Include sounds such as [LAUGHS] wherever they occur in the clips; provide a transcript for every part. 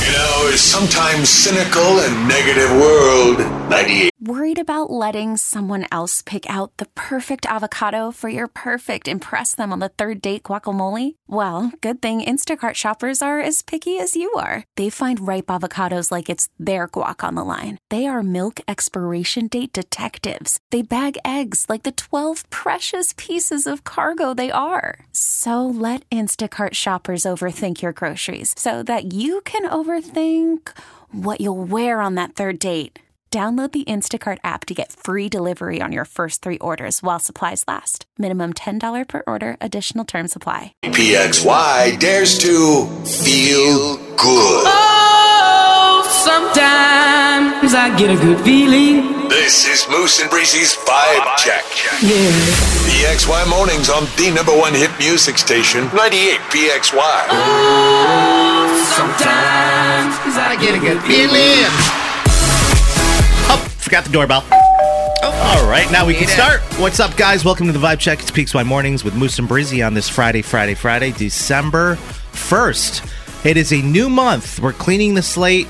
You know, sometimes cynical and negative world. 98. Worried about letting someone else pick out the perfect avocado for your perfect impress them on the third date guacamole? Well, good thing Instacart shoppers are as picky as you are. They find ripe avocados like it's their guac on the line. They are milk expiration date detectives. They bag eggs like the 12 precious pieces of cargo they are. So let Instacart shoppers overthink your groceries so that you can overthink what you'll wear on that third date. Download the Instacart app to get free delivery on your first three orders while supplies last. Minimum $10 per order, additional term supply. PXY dares to feel good. Oh, sometimes I get a good feeling. This is Moose and Breezy's Vibe Check. Yeah. PXY mornings on the number one hit music station, 98 PXY. Oh, sometimes I get a good feeling. Oh, forgot the doorbell. Oh, All right, now we can start. What's up, guys? Welcome to the Vibe Check. It's PXY Mornings with Moose and Breezy on this Friday, Friday, Friday, December 1st. It is a new month. We're cleaning the slate.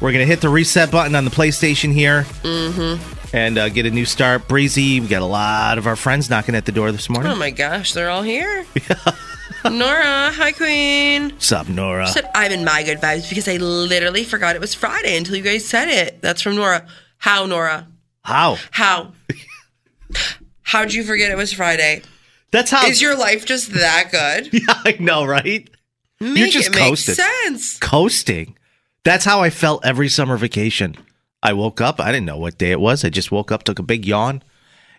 We're going to hit the reset button on the PlayStation here Mm-hmm. and uh, get a new start. Breezy, we got a lot of our friends knocking at the door this morning. Oh my gosh, they're all here. [LAUGHS] Nora, hi Queen. What's up, Nora? Said I'm in my good vibes because I literally forgot it was Friday until you guys said it. That's from Nora. How, Nora? How? How? [LAUGHS] How'd you forget it was Friday? That's how. Is your life just that good? [LAUGHS] yeah, I know, right? Make just it make sense. Coasting. That's how I felt every summer vacation. I woke up. I didn't know what day it was. I just woke up, took a big yawn,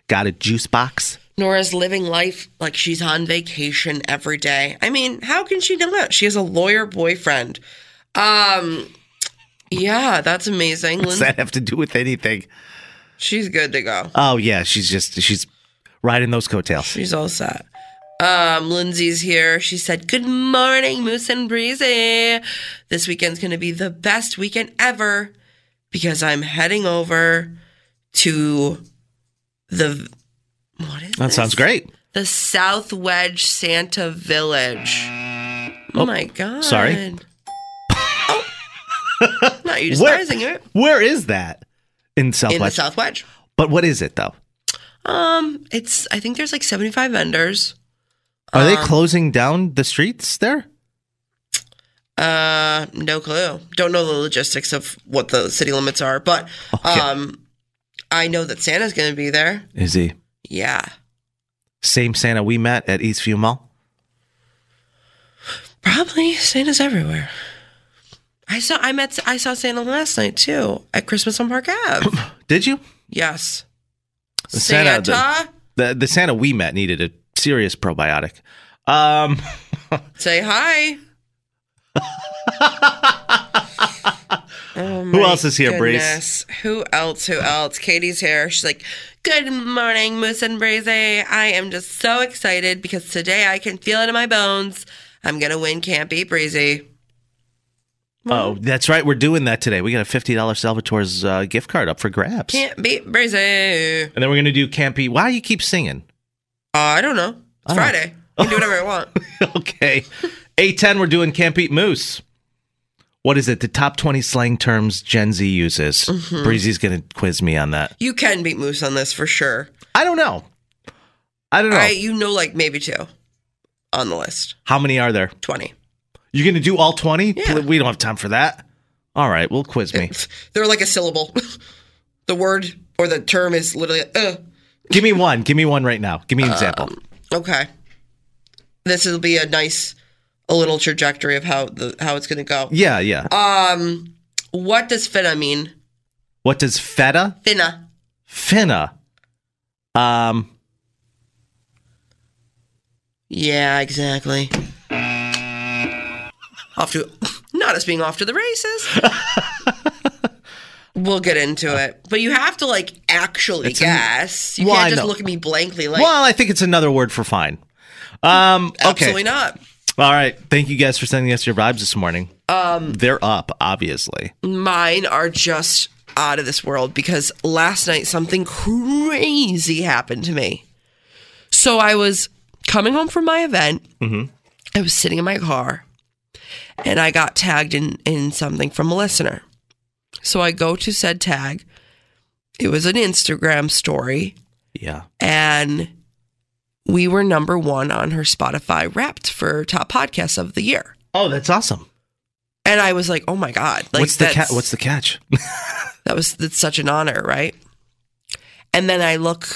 got a juice box. Nora's living life like she's on vacation every day. I mean, how can she not? She has a lawyer boyfriend. Um, yeah, that's amazing. Lin- that have to do with anything? she's good to go. Oh yeah, she's just she's riding those coattails. She's all set. Um, Lindsay's here. She said, Good morning, Moose and Breezy. This weekend's going to be the best weekend ever because I'm heading over to the. What is That this? sounds great. The South Wedge Santa Village. Oh, my God. sorry. [LAUGHS] oh. Not you Where- it. Where is that in South In the West? South Wedge. But what is it though? Um, it's, I think there's like 75 vendors. Are they Um, closing down the streets there? Uh, no clue. Don't know the logistics of what the city limits are, but Okay. um, I know that Santa's going to be there. Is he Yeah, same Santa we met at Eastview Mall? probably Santa's everywhere. I saw I met I saw Santa last night too at Christmas on Park Ave. [CLEARS THROAT] Did you? yes, The Santa- Santa, The the Santa we met needed a serious probiotic. Um, [LAUGHS] say hi. [LAUGHS] Oh Who else is here, goodness. Who else? Who else? Katie's here. She's like, Good morning, Moose and Breezy. I am just so excited because today I can feel it in my bones. I'm going to win Can't Beat Breezy. oh, that's right. We're doing that today. We got a fifty dollars Salvatore's uh, gift card up for grabs, Can't Beat Breezy. and then we're gonna do Campy. Why do you keep singing? Uh, I don't know. It's Oh. Friday. You can do whatever I want. [LAUGHS] okay. A10, we're doing Can't Beat Moose. What is it? The top 20 slang terms Gen Z uses. Mm-hmm. Breezy's going to quiz me on that. You can beat Moose on this for sure. I don't know. I don't know. I, you know, like maybe two on the list. How many are there? 20. You're going to do all 20? Yeah. We don't have time for that. All right. Well, quiz me. [LAUGHS] They're like a syllable. [LAUGHS] the word or the term is literally, uh. Give me one. Give me one right now. Give me an example. Okay. This will be a nice, a little trajectory of how the how it's going to go. yeah, yeah. Um, what does finna mean? what does feta? Finna. Finna. Um, Yeah, exactly. off to not us being off to the races. [LAUGHS] we'll get into it, but you have to like actually It's an- guess. You Well, can't just look at me blankly like well, I think it's another word for fine. Um, okay. absolutely not. All right. Thank you guys for sending us your vibes this morning. Um, They're up, obviously. Mine are just out of this world because last night something crazy happened to me. So I was coming home from my event. I was sitting in my car and I got tagged in, in something from a listener. So I go to said tag. It was an Instagram story Yeah. and we were number one on her Spotify wrapped for top podcasts of the year. Oh, that's awesome. And I was like, oh my God. Like what's the ca- What's the catch? [LAUGHS] That was that's such an honor, right? And then I look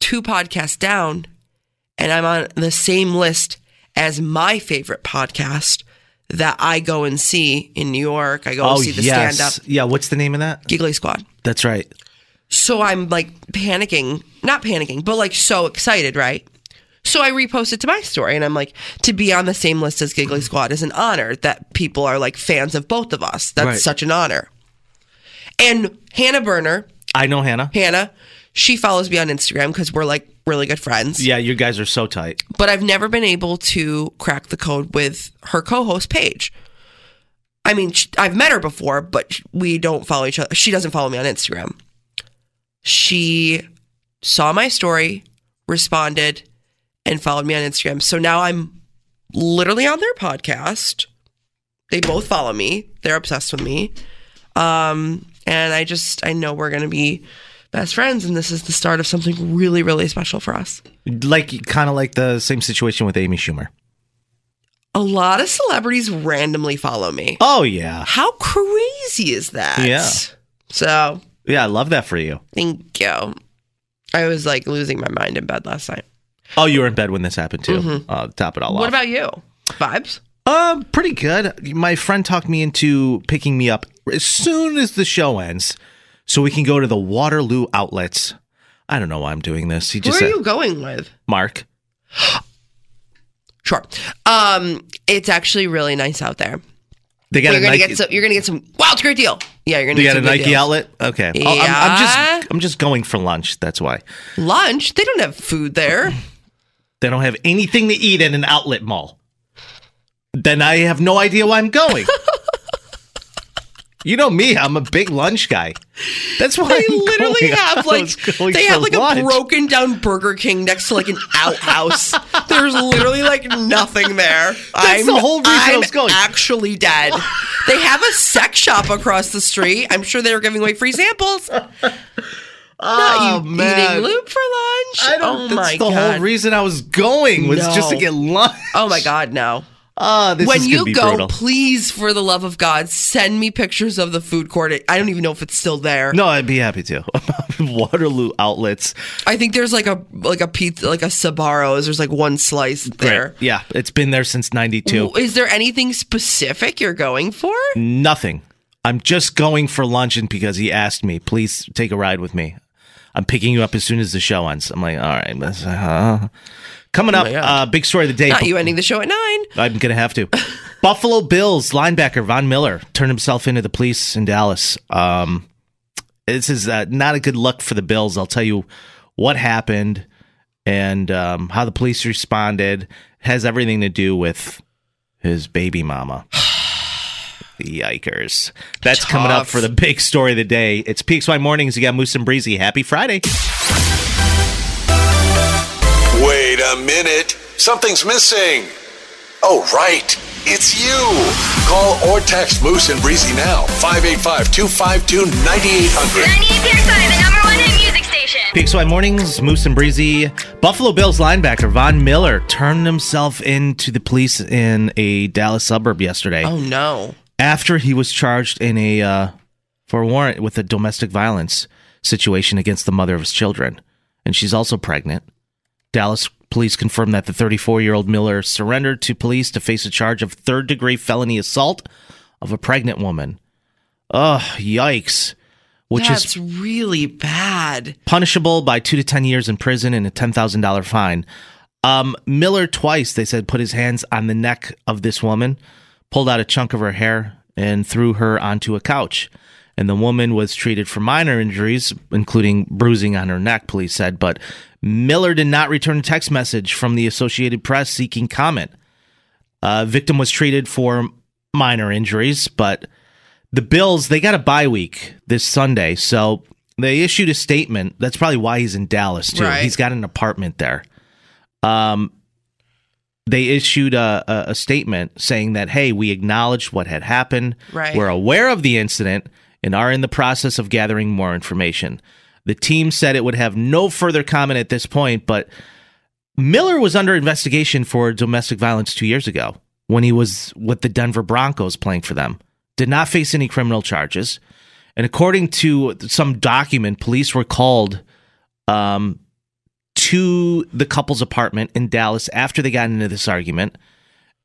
two podcasts down and I'm on the same list as my favorite podcast that I go and see in New York. I go oh, see the yes. stand up Yeah. What's the name of that? Giggly Squad. That's right. So I'm like panicking, not panicking, but like so excited, right? So I reposted to my story and I'm like, to be on the same list as Giggly mm-hmm. Squad is an honor that people are like fans of both of us. That's Right. such an honor. And Hannah Berner, I know Hannah. Hannah, she follows me on Instagram because we're like really good friends. Yeah, you guys are so tight. But I've never been able to crack the code with her co host, Paige. I mean, I've met her before, but we don't follow each other. She doesn't follow me on Instagram. She saw my story, responded, and followed me on Instagram. So now I'm literally on their podcast. They both follow me. They're obsessed with me. Um, and I just I know we're gonna be best friends, and this is the start of something really, really special for us. Like, kind of like the same situation with Amy Schumer. A lot of celebrities randomly follow me. Oh yeah, How crazy is that? Yeah. So yeah. I love that for you. thank you. I was like losing my mind in bed last night. Oh, you were in bed when this happened too. Uh, top it all Mm-hmm. What about you? Vibes? Um, pretty good. My friend talked me into picking me up as soon as the show ends, so we can go to the Waterloo outlets. I don't know why I'm doing this. He Who just are said, you going with? Mark. [GASPS] Sure. Um, it's actually really nice out there. They got You're a gonna Nike. get some. You're gonna get some. Wow, it's a great deal. Yeah, you're gonna get got a Nike deals. outlet. Okay. Oh, I'm, I'm just I'm just going for lunch. That's why Lunch? They don't have food there. [LAUGHS] they don't have anything to eat at an outlet mall. Then I have no idea why I'm going. [LAUGHS] you know me. I'm a big lunch guy. That's why They I'm literally. Have like they have like lunch. a broken down Burger King next to like an outhouse. There's literally like nothing there. That's the whole reason I I'm was going. Actually dead. they have a sex shop across the street. I'm sure they were giving away free samples. Oh Not you oh, man. eating loop for lunch. I don't. oh that's the god. whole reason I was going was just to get lunch. oh my god, no. Oh, this when you go, brutal. please, for the love of God, send me pictures of the food court. I don't even know if it's still there. No, I'd be happy to. [LAUGHS] Waterloo outlets. I think there's like a like a pizza, like a Sbarro's. There's like one slice there. Great. Yeah, it's been there since '92. Is there anything specific you're going for? Nothing. I'm just going for luncheon because he asked me, please take a ride with me. I'm picking you up as soon as the show ends. I'm like, all right. uh. Coming up, Oh uh, big story of the day. Not you ending the show at nine. I'm gonna have to. [LAUGHS] Buffalo Bills linebacker Von Miller turned himself into the police in Dallas. Um, this is uh, not a good look for the Bills. I'll tell you what happened and um, how the police responded. Has everything to do with his baby mama. [SIGHS] [SIGHS] [SIGHS] Yikers! That's coming up for the big story of the day. It's PXY Mornings. You got Moose and Breezy. Happy Friday. Wait a minute. Something's missing. Oh, right. It's you. Call or text Moose and Breezy now. 585 252 9800. 98.5, the number one hit music station. PXY Mornings, Moose and Breezy. Buffalo Bills linebacker Von Miller turned himself into the police in a Dallas suburb yesterday Oh no. After he was charged in a uh, for a warrant with a domestic violence situation against the mother of his children, and she's also pregnant. Dallas police confirmed that the 34 year old Miller surrendered to police to face a charge of third degree felony assault of a pregnant woman. Ugh, yikes! Which is really bad. punishable by two to 10 years in prison and a $10,000 fine. Um, Miller twice, they said, put his hands on the neck of this woman, pulled out a chunk of her hair, and threw her onto a couch. And the woman was treated for minor injuries, including bruising on her neck, police said. But Miller did not return a text message from the Associated Press seeking comment. Uh, victim was treated for minor injuries, but the Bills, they got a bye week this Sunday. So they issued a statement. That's probably why he's in Dallas, too. Right. He's got an apartment there. Um, they issued a, a, a statement saying that, hey, we acknowledged what had happened. Right. We're aware of the incident and are in the process of gathering more information. The team said it would have no further comment at this point, but Miller was under investigation for domestic violence two years ago when he was with the Denver Broncos playing for them. Did not face any criminal charges. And according to some document, police were called um, to the couple's apartment in Dallas after they got into this argument.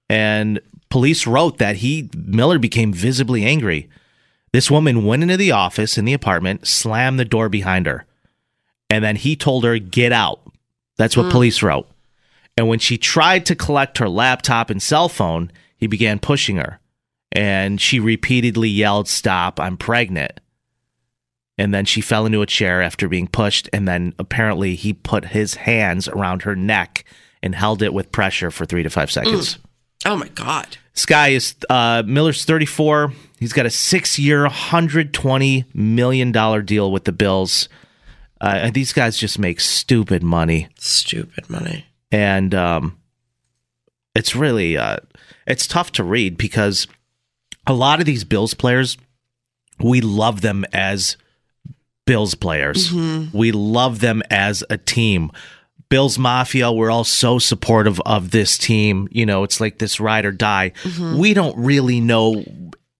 And police wrote that he, Miller, became visibly angry. This woman went into the office in the apartment, slammed the door behind her, and then he told her, Get out. That's what hmm. police wrote. And when she tried to collect her laptop and cell phone, he began pushing her. And she repeatedly yelled, Stop, I'm pregnant. And then she fell into a chair after being pushed. And then apparently he put his hands around her neck and held it with pressure for three to five seconds. Oh my God. This guy is uh, Miller's 34. He's got a six-year, 120 million dollar deal with the Bills. Uh, these guys just make stupid money, Stupid money. and um, it's really uh, it's tough to read because a lot of these Bills players, we love them as Bills players. Mm-hmm. We love them as a team. Bills Mafia, we're all so supportive of this team. You know, it's like this ride or die. Mm-hmm. We don't really know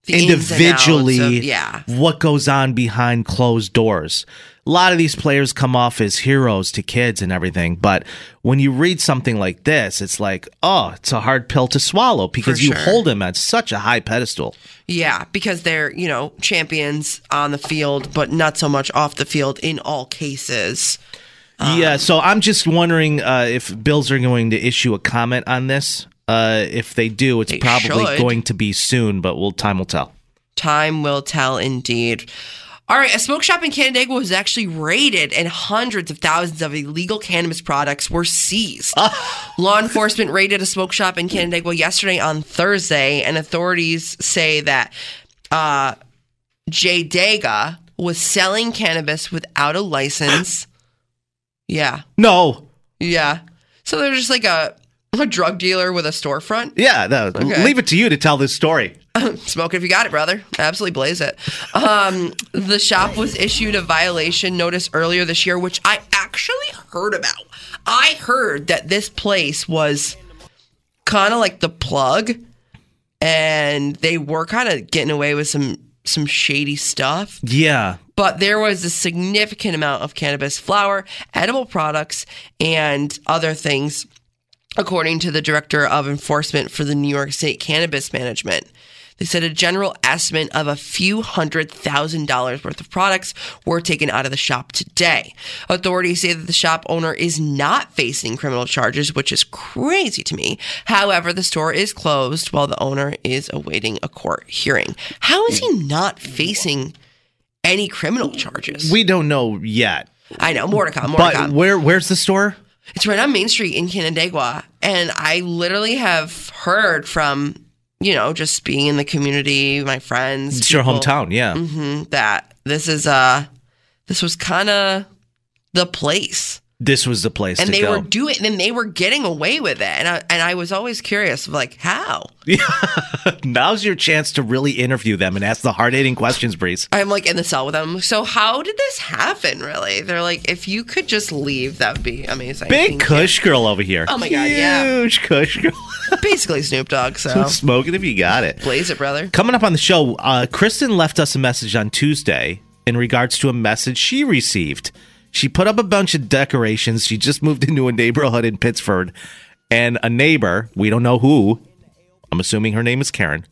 The ins and outs individually of- yeah. what goes on behind closed doors. A lot of these players come off as heroes to kids and everything, but when you read something like this, it's like, oh, it's a hard pill to swallow because For you hold them at such a high pedestal. Yeah, because they're, you know, champions on the field, but not so much off the field in all cases. yeah, so I'm just wondering uh, if Bills are going to issue a comment on this. Uh, if they do, it's probably should. going to be soon, but we'll time will tell. Time will tell indeed. All right, a smoke shop in Canandaigua was actually raided and hundreds of thousands of illegal cannabis products were seized. Law enforcement raided a smoke shop in Canandaigua yesterday on Thursday, and authorities say that uh, Jay Daga was selling cannabis without a license. [GASPS] Yeah, No, yeah. So they're just like a, a drug dealer with a storefront. yeah, no, Okay. leave it to you to tell this story. [LAUGHS] Smoke it if you got it, brother. Absolutely blaze it. Um, the shop was issued a violation notice earlier this year, which I actually heard about. I heard that this place was kind of like the plug, and they were kind of getting away with some some shady stuff. Yeah, But there was a significant amount of cannabis flower, edible products, and other things, according to the director of enforcement for the New York State Cannabis Management. They said a general estimate of a few hundred thousand dollars worth of products were taken out of the shop today. Authorities say that the shop owner is not facing criminal charges, which is crazy to me. However, the store is closed while the owner is awaiting a court hearing. How is he not facing any criminal charges? we don't know yet. I know more to come. More to But come. where where's the store? It's right on Main Street in Canandaigua, and I literally have heard from you know just being in the community, my friends, It's your hometown, yeah. mhm, that this is uh this was kind of the place, This was the place and they go. were doing, and they were getting away with it, and I and I was always curious, of like how. yeah. [LAUGHS] Now's your chance to really interview them and ask the hard hitting questions, Breeze. I'm like in the cell with them. So how did this happen? Really? They're like, if you could just leave, that would be amazing. Big. Kush girl over here. Oh my God, yeah. Huge Kush girl. [LAUGHS] Basically Snoop Dogg. So Smoke it if you got it. blaze it, brother. Coming up on the show, uh, Kristen left us a message on Tuesday in regards to a message she received. She put up a bunch of decorations. She just moved [LAUGHS] into a neighborhood in Pittsford, and a neighbor, we don't know who, I'm assuming her name is Karen,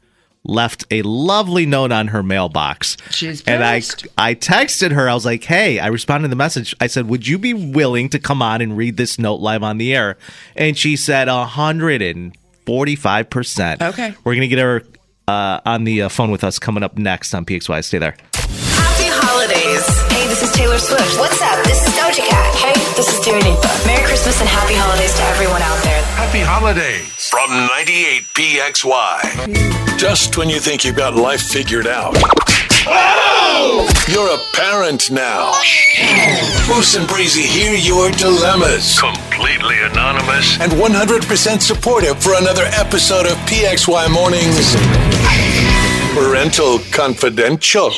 left a lovely note on her mailbox. She's and I. I texted her. I was like, "Hey," I responded to the message. I said, "Would you be willing to come on and read this note live on the air?" And she said, hundred and forty-five percent." Okay. we're gonna get her uh, on the uh, phone with us coming up next on PXY. Stay there. Happy holidays. Hey, this is Taylor Swift. What's up? This is Doja Cat. Hey, this is Dua Lipa. Merry Christmas and happy holidays to everyone out there. Happy holidays from 98 PXY. Just when you think you've got life figured out. You're a parent now. Moose and Breezy hear your dilemmas. Completely anonymous. And 100% supportive for another episode of PXY Mornings. Parental Confidential.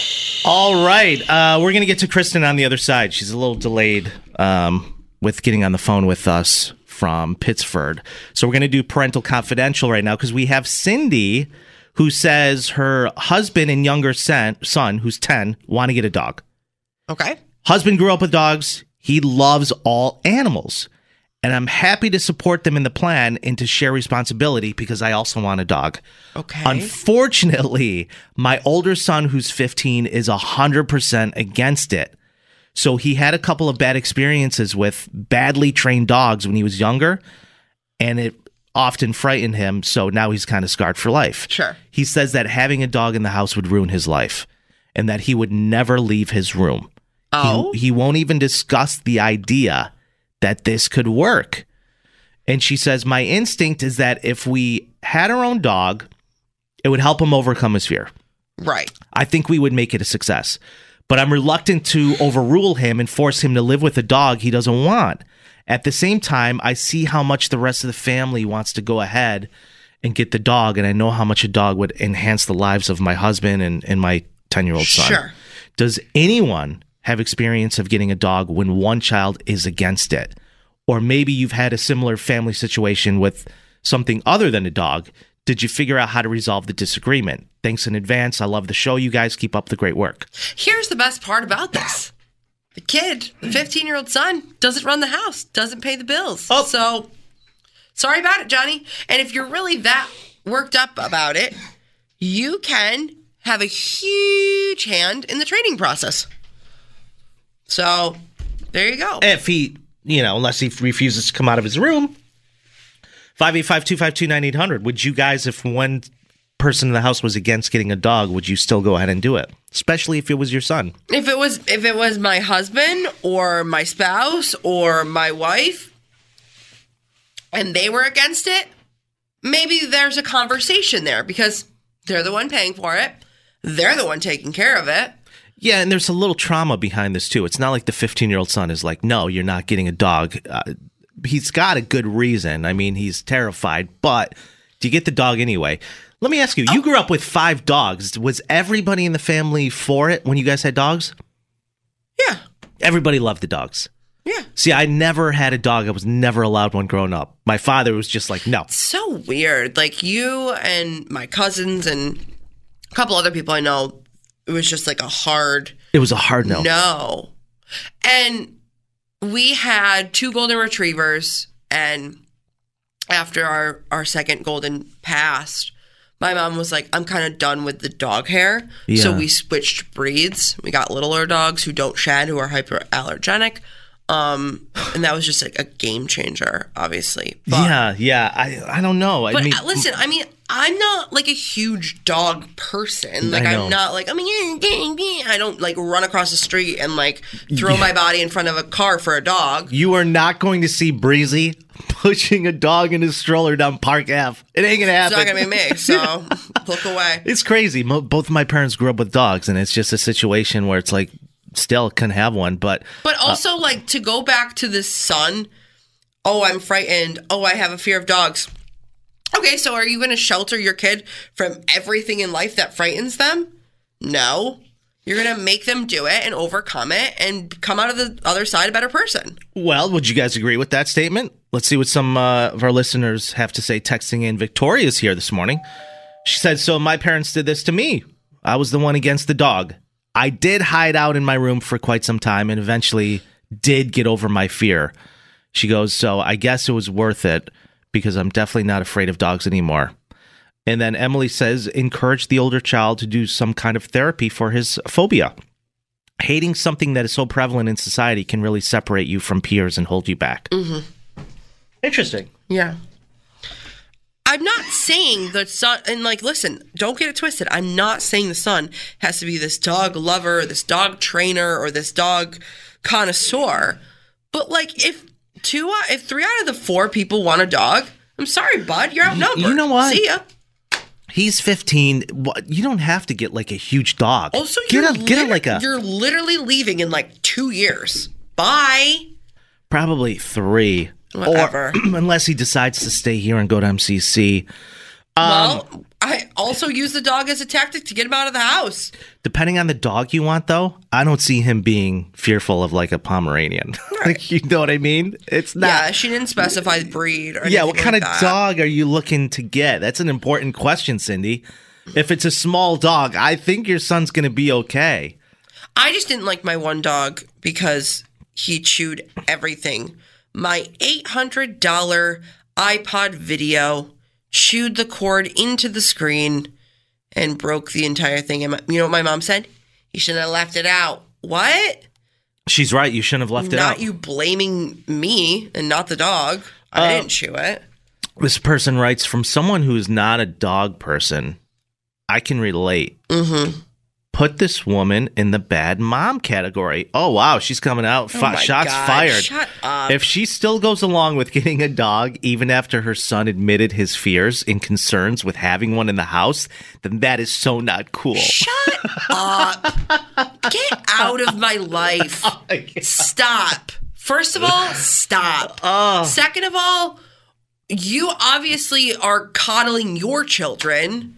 All right, uh, we're gonna get to Kristen on the other side. She's a little delayed um, with getting on the phone with us from Pittsford, so we're gonna do parental confidential right now because we have Cindy, who says her husband and younger son, son who's ten, want to get a dog. Okay. Husband grew up with dogs. He loves all animals. And I'm happy to support them in the plan and to share responsibility because I also want a dog. Okay. Unfortunately, my older son, who's 15, is 100% against it. So he had a couple of bad experiences with badly trained dogs when he was younger, and it often frightened him. So now he's kind of scarred for life. Sure. He says that having a dog in the house would ruin his life and that he would never leave his room. Oh. He, he won't even discuss the idea that this could work. And she says, My instinct is that if we had our own dog, it would help him overcome his fear. Right. I think we would make it a success. But I'm reluctant to overrule him and force him to live with a dog he doesn't want. At the same time, I see how much the rest of the family wants to go ahead and get the dog, and I know how much a dog would enhance the lives of my husband and, and my 10 year old son. Sure. Does anyone have experience of getting a dog when one child is against it? Or maybe you've had a similar family situation with something other than a dog. Did you figure out how to resolve the disagreement? Thanks in advance. I love the show. You guys keep up the great work. Here's the best part about this. The kid, the 15 year old son, doesn't run the house, doesn't pay the bills. Oh. So sorry about it, Johnny. And if you're really that worked up about it, you can have a huge hand in the training process. So there you go. If he, you know, unless he refuses to come out of his room, 585 252 9800. Would you guys, if one person in the house was against getting a dog, would you still go ahead and do it? Especially if it was your son. If it was if it was my husband or my spouse or my wife and they were against it, maybe there's a conversation there because they're the one paying for it. They're the one taking care of it. Yeah, and there's a little trauma behind this too. It's not like the 15 year old son is like, no, you're not getting a dog. Uh, he's got a good reason. I mean, he's terrified, but do you get the dog anyway? Let me ask you, you grew up with five dogs. Was everybody in the family for it when you guys had dogs? Yeah. Everybody loved the dogs. Yeah. See, I never had a dog. I was never allowed one growing up. My father was just like, no. So weird. Like you and my cousins and a couple other people I know, it was just like a hard It was a hard no. No. And we had two golden retrievers and after our our second golden passed, my mom was like, I'm kind of done with the dog hair. So we switched breeds. We got littler dogs who don't shed, who are hyperallergenic. Um, and that was just like a game changer, obviously. But, yeah, yeah. I I don't know. I but mean, uh, listen, I mean, I'm not like a huge dog person. Mm, like I I'm not like I mean, yeah, yeah, yeah. I don't like run across the street and like throw my body in front of a car for a dog. you are not going to see Breezy pushing a dog in his stroller down Park Ave. It ain't gonna happen. It's not gonna be me. [LAUGHS] So look away. It's crazy. Mo- both of my parents grew up with dogs, and it's just a situation where it's like, still can have one, but But uh, also, like to go back to the son. Oh, I'm frightened. Oh, I have a fear of dogs. Okay, so are you going to shelter your kid from everything in life that frightens them? No. You're going to make them do it and overcome it and come out of the other side a better person. Well, would you guys agree with that statement? Let's see what some uh, of our listeners have to say. Texting in Victoria's here this morning. She said, So my parents did this to me. I was the one against the dog. I did hide out in my room for quite some time and eventually did get over my fear. She goes, So I guess it was worth it because I'm definitely not afraid of dogs anymore. And then Emily says, encourage the older child to do some kind of therapy for his phobia. Hating something that is so prevalent in society can really separate you from peers and hold you back. Mm-hmm. Interesting. Yeah. I'm not saying the son, and like, listen, don't get it twisted. I'm not saying the son has to be this dog lover, this dog trainer, or this dog connoisseur. But like, if two, if three out of the four people want a dog, I'm sorry, bud, you're outnumbered. you know what? See ya. He's 15. You don't have to get like a huge dog. Also, get you're a get a like a You're literally leaving in like two years. Bye. probably three. Whatever. Or [CLEARS THROAT] unless he decides to stay here and go to MCC. Um, well, I also use the dog as a tactic to get him out of the house. Depending on the dog you want, though, I don't see him being fearful of like a Pomeranian. [LAUGHS] like, you know what I mean? It's not. yeah, she didn't specify the breed or Yeah, what kind like of that. dog are you looking to get? That's an important question, Cindy. If it's a small dog, I think your son's going to be okay. I just didn't like my one dog because he chewed everything. My $800 iPod video chewed the cord into the screen and broke the entire thing. And my- you know what my mom said? You shouldn't have left it out. What? She's right. You shouldn't have left it out. Not you blaming me and not the dog. I Uh, didn't chew it. This person writes from someone who is not a dog person. I can relate. Mm-hmm. Put this woman in the bad mom category. Oh wow, she's coming out. Oh fi- Oh my shots God, fired. shut up. If she still goes along with getting a dog, even after her son admitted his fears and concerns with having one in the house, then that is so not cool. Shut [LAUGHS] up. Get out of my life. [LAUGHS] Stop. First of all, stop. [LAUGHS] Oh. Second of all, you obviously are coddling your children.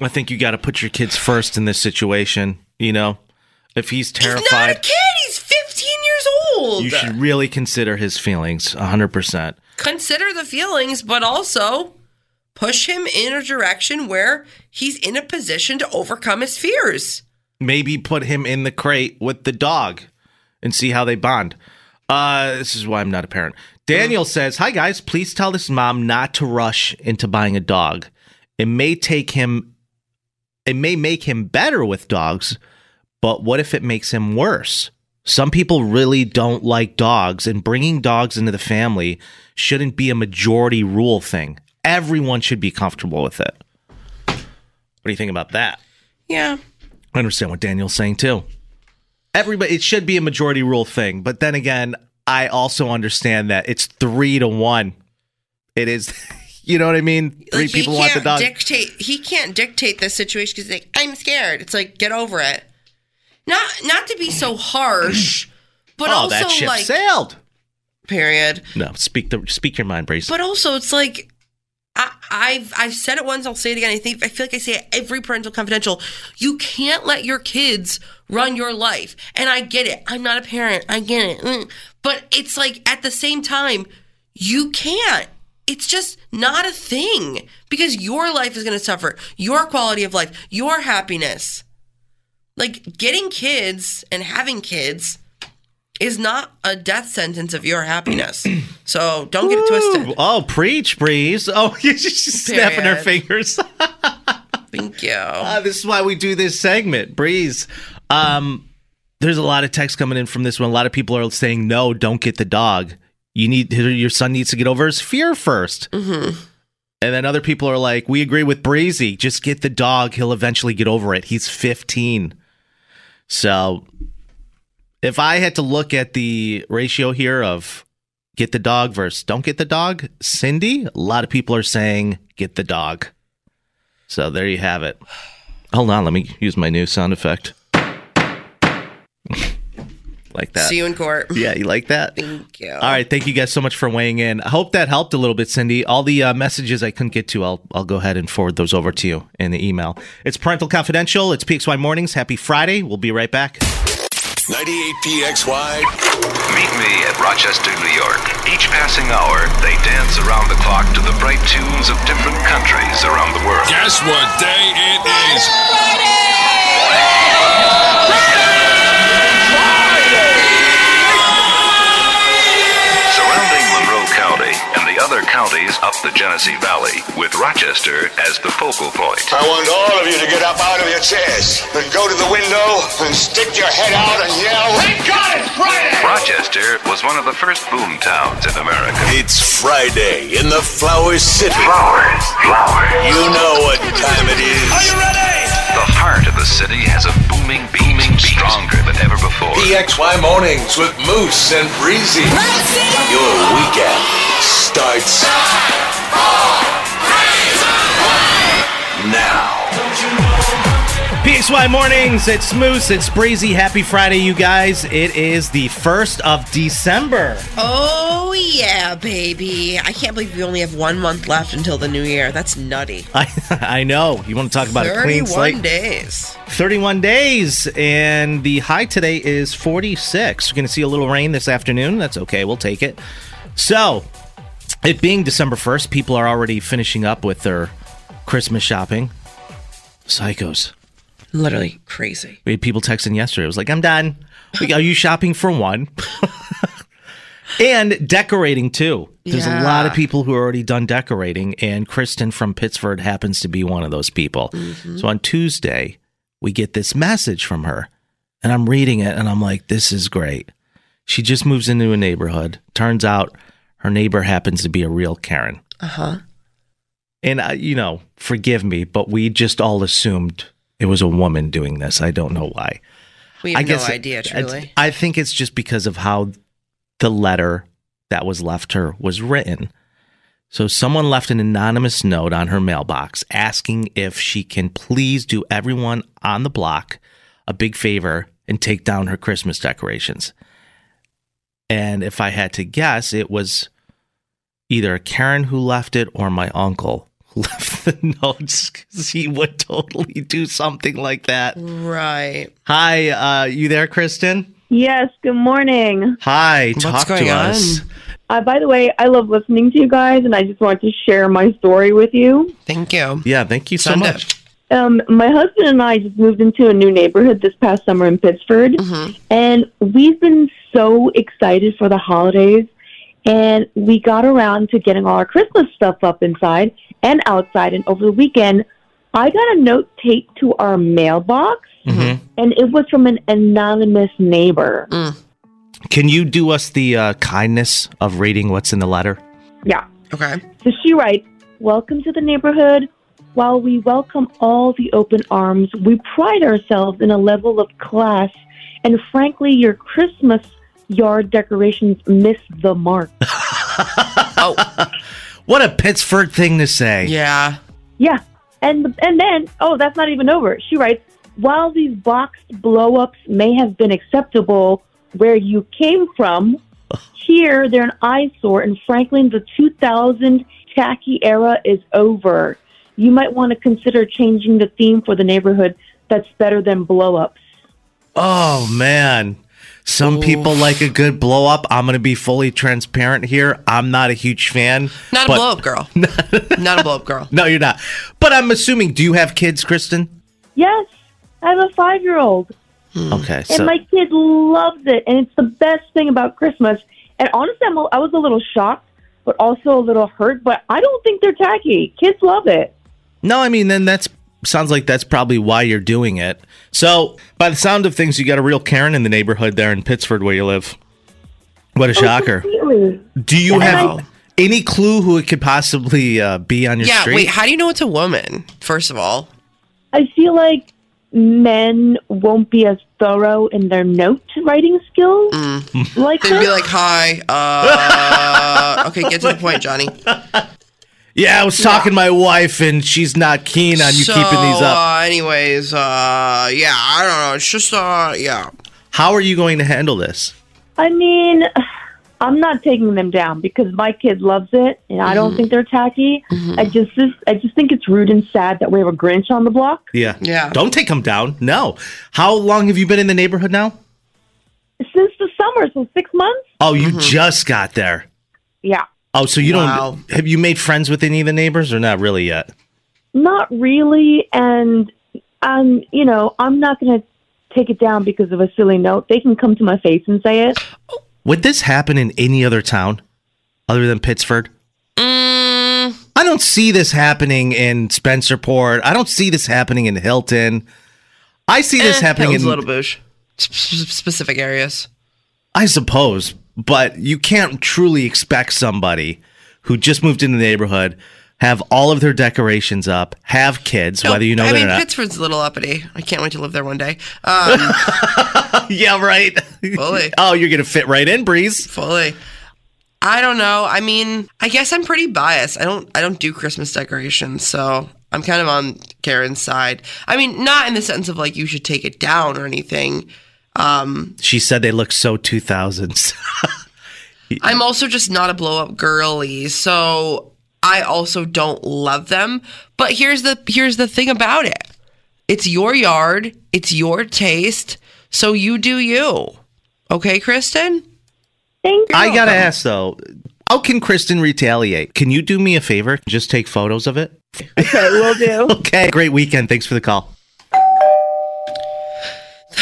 I think you got to put your kids first in this situation. You know, if he's He's not a terrified, kid. He's 15 years old. you should really consider his feelings. hundred percent. Consider the feelings, but also push him in a direction where he's in a position to overcome his fears. maybe put him in the crate with the dog and see how they bond. Uh, this is why I'm not a parent. Daniel says, Hi guys, please tell this mom not to rush into buying a dog. It may take him, it may make him better with dogs, but what if it makes him worse? Some people really don't like dogs, and bringing dogs into the family shouldn't be a majority rule thing. Everyone should be comfortable with it. What do you think about that? Yeah. I understand what Daniel's saying too. Everybody, it should be a majority rule thing, but then again, I also understand that it's three to one. It is, [LAUGHS] you know what I mean? Three Like, people want the dog. Dictate. He can't dictate the situation because like I'm scared. It's like get over it. Not not to be so harsh, but oh, also that ship like sailed. period. No, speak the speak your mind, Brace. But also it's like I, I've I've said it once. I'll say it again. I think I feel like I say it every parental confidential. You can't let your kids run your life. And I get it. I'm not a parent. I get it. Mm. But it's like at the same time, you can't. It's just not a thing because your life is going to suffer. Your quality of life, your happiness. Like getting kids and having kids is not a death sentence of your happiness. [CLEARS THROAT] So don't get it twisted. oh, preach, Breeze. [LAUGHS] Oh, she's snapping her fingers. [LAUGHS] Thank you. Ah, this is why we do this segment, Breeze. Um, there's a lot of text coming in from this one. A lot of people are saying, "No, don't get the dog. You need your son needs to get over his fear 1st Mm-hmm. And then other people are like, "We agree with Breezy. Just get the dog. He'll eventually get over it. He's 15." So, if I had to look at the ratio here of get the dog versus don't get the dog, Cindy, a lot of people are saying get the dog. So there you have it. Hold on, let me use my new sound effect. Like that. See you in court. yeah, you like that? Thank you. All right, thank you guys so much for weighing in. I hope that helped a little bit, Cindy. All the uh, messages I couldn't get to, I'll I'll go ahead and forward those over to you in the email. It's Parental Confidential. It's PXY Mornings. Happy Friday. We'll be right back. 98 PXY. Meet me at Rochester, New York. Each passing hour, they dance around the clock to the bright tunes of different countries around the world. Guess what day it is? Other counties up the Genesee Valley, with Rochester as the focal point. I want all of you to get up out of your chairs and go to the window and stick your head out and yell, Thank God it's Friday! Rochester was one of the first boom towns in America. It's Friday in the Flower City. Flowers, flowers. You know what time it is. Are you ready? The heart of the city has a booming, beaming, stronger than ever before. PXY Mornings with Moose and Breezy. Your weekend starts now. PXY mornings. It's Moose. It's Breezy. Happy Friday, you guys. It is the first of December. Oh, yeah, baby. I can't believe we only have one month left until the new year. That's nutty. [LAUGHS] I I know. You want to talk about a clean 31 days. 31 days, and the high today is 46. We're going to see a little rain this afternoon. That's okay. We'll take it. So, it being December 1st, people are already finishing up with their Christmas shopping. Psychos. Literally crazy. We had people texting yesterday. It was like, I'm done. We, are you shopping for one? [LAUGHS] and decorating too. There's a lot of people who are already done decorating, and Kristen from Pittsford happens to be one of those people. So on Tuesday, we get this message from her, and I'm reading it, and I'm like, this is great. She just moves into a neighborhood. Turns out her neighbor happens to be a real Karen. Uh huh. And, uh, you know, forgive me, but we just all assumed it was a woman doing this. I don't know why. We have I guess no idea, truly. I think it's just because of how the letter that was left her was written. So someone left an anonymous note on her mailbox asking if she can please do everyone on the block a big favor and take down her Christmas decorations. And if I had to guess, it was either Karen who left it or my uncle left the [LAUGHS] notes because he would totally do something like that. Right. Hi, uh, you there, Kristen? Yes, good morning. Hi, What's talk going to on? us. Uh, by the way, I love listening to you guys, and I just wanted to share my story with you. Thank you. Yeah, thank you so Send it. much. Um, my husband and I just moved into a new neighborhood this past summer in Pittsford, and we've been so excited for the holidays. And we got around to getting all our Christmas stuff up inside and outside. And over the weekend, I got a note taped to our mailbox, Mhm. and it was from an anonymous neighbor. Can you do us the uh, kindness of reading what's in the letter? Yeah. Okay. So she writes, Welcome to the neighborhood. While we welcome all the open arms, we pride ourselves in a level of class, and frankly, your Christmas yard decorations miss the mark. [LAUGHS] Oh, What a Pittsford thing to say. yeah. yeah. And, and then, oh, that's not even over. She writes, While these boxed blow ups may have been acceptable where you came from, here they're an eyesore, and frankly, the 2000 tacky era is over. You might want to consider changing the theme for the neighborhood that's better than blow ups. Oh man. Some people like a good blow up. I'm going to be fully transparent here. I'm not a huge fan. Not a but- blow up girl. [LAUGHS] Not a blow up girl. [LAUGHS] No, you're not. But I'm assuming, do you have kids, Kristen? Yes, I have a five year old, hmm. Okay. and my kid loves it, and it's the best thing about Christmas. And honestly, I'm a, I was a little shocked, but also a little hurt, but I don't think they're tacky. Kids love it. no, I mean, then that's sounds like that's probably why you're doing it. So, by the sound of things, you got a real Karen in the neighborhood there in Pittsford where you live. What a shocker. Completely. Do you And have I- any clue who it could possibly uh, be on your Yeah, street? wait, how do you know it's a woman, first of all? I feel like men won't be as thorough in their note writing skills. Like They'd be like, hi. Uh, [LAUGHS] okay, get to the point, Johnny. Yeah, I was talking to my wife, and she's not keen on you so, keeping these up. Uh, anyways, uh, yeah, I don't know. It's just, uh, yeah. How are you going to handle this? I mean, I'm not taking them down because my kid loves it, and I don't think they're tacky. I just, I just think it's rude and sad that we have a Grinch on the block. Yeah. Yeah. Don't take them down. No. How long have you been in the neighborhood now? Since the summer, so six months. Oh, you just got there. Yeah, Oh, so you Wow. don't have you made friends with any of the neighbors or not really yet? not really, and um, you know, I'm not going to take it down because of a silly note. They can come to my face and say it. Would this happen in any other town other than Pittsford? Mm, I don't see this happening in Spencerport. I don't see this happening in Hilton. I see this eh, happening Hilton's in little bouge. Sp- sp- specific areas. I suppose, but you can't truly expect somebody who just moved into the neighborhood have all of their decorations up, have kids, whether you know I mean. Pittsford's a little uppity. I can't wait to live there one day. Um, [LAUGHS] yeah, right. Fully. [LAUGHS] oh, you're gonna fit right in, Breeze. fully. I don't know. I mean, I guess I'm pretty biased. I don't. I don't do Christmas decorations, so I'm kind of on Karen's side. I mean, not in the sense of like you should take it down or anything. Um, She said they look so 2000s. [LAUGHS] I'm also just not a blow up girly, so I also don't love them. But here's the here's the thing about it. It's your yard, it's your taste, so you do you. Okay, Kristen? Thank you. I gotta ask though, how can Kristen retaliate? Can you do me a favor? Just take photos of it. Okay, we'll do. [LAUGHS] Okay, great weekend. Thanks for the call.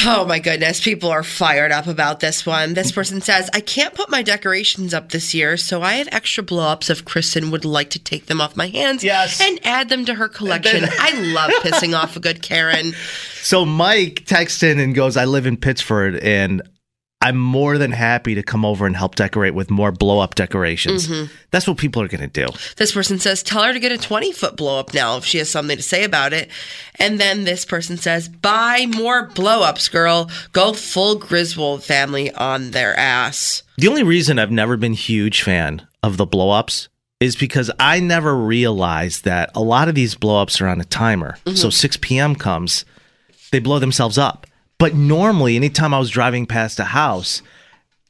Oh my goodness, people are fired up about this one. This person says, I can't put my decorations up this year, so I have extra blow ups if Kristen would like to take them off my hands Yes. and add them to her collection. I love pissing off a good Karen. [LAUGHS] So Mike texts in and goes, I live in Pittsford and I'm more than happy to come over and help decorate with more blow up decorations. Mm-hmm. That's what people are going to do. This person says, Tell her to get a 20 foot blow up now if she has something to say about it. And then this person says, Buy more blow ups, girl. Go full Griswold family on their ass. The only reason I've never been huge fan of the blow ups is because I never realized that a lot of these blow ups are on a timer. So mm-hmm. 6 p.m. comes, they blow themselves up. But normally, anytime I was driving past a house,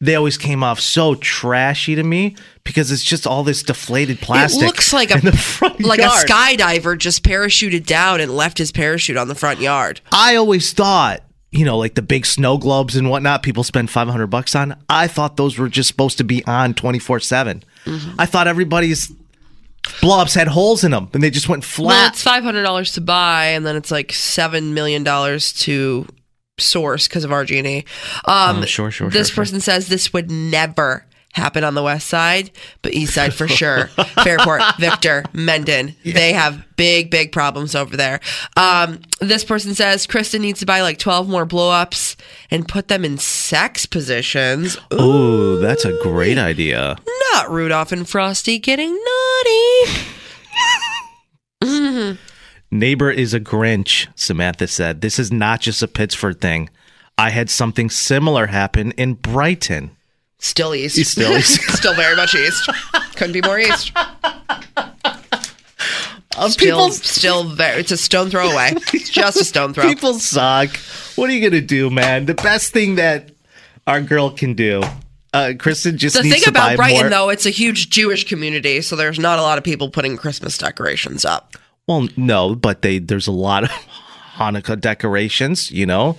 they always came off so trashy to me because it's just all this deflated plastic. It looks like a in the front like yard. a skydiver just parachuted down and left his parachute on the front yard. I always thought, you know, like the big snow globes and whatnot, people spend 500 bucks on. I thought those were just supposed to be on 24 7. Mm-hmm. I thought everybody's blow ups had holes in them and they just went flat. Well, flat. it's five hundred dollars to buy, and then it's like seven million dollars to source because of RG&E. Um, Oh, sure, sure, This sure, sure. person says this would never happen on the west side, but east side for sure. [LAUGHS] Fairport, Victor, Mendon, they have big, big problems over there. Um, this person says Kristen needs to buy like twelve more blow ups and put them in sex positions. Ooh, Ooh, that's a great idea. not Rudolph and Frosty getting naughty. [LAUGHS] [LAUGHS] Neighbor is a Grinch, Samantha said. This is not just a Pittsford thing. I had something similar happen in Brighton. Still east. Still east. [LAUGHS] Still very much east. Couldn't be more east. [LAUGHS] Uh, Still, people, still very. It's a stone throw away. [LAUGHS] Just a stone throw. people suck. What are you going to do, man? The best thing that our girl can do, uh, Kristen just the thing about Brighton, more. though, it's a huge Jewish community, so there's not a lot of people putting Christmas decorations up. Well, no, but they there's a lot of Hanukkah decorations, you know,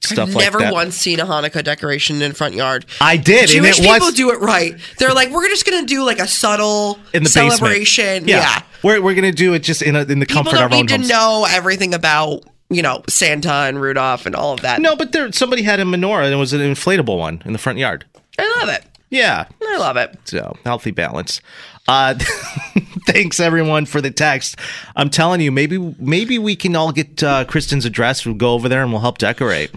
stuff I've like never that. once seen a Hanukkah decoration in front yard. I did, and Jewish people was do it right. They're like, we're just gonna do like a subtle in the celebration. basement. Yeah, we're we're gonna do it just in a, in the People comfort of our own need to homes. know everything about you know Santa and Rudolph and all of that. No, but there somebody had a menorah and it was an inflatable one in the front yard. I love it. Yeah, I love it. so healthy balance. Uh, [LAUGHS] thanks everyone for the text. I'm telling you, maybe maybe we can all get uh, Kristen's address. We'll go over there and we'll help decorate.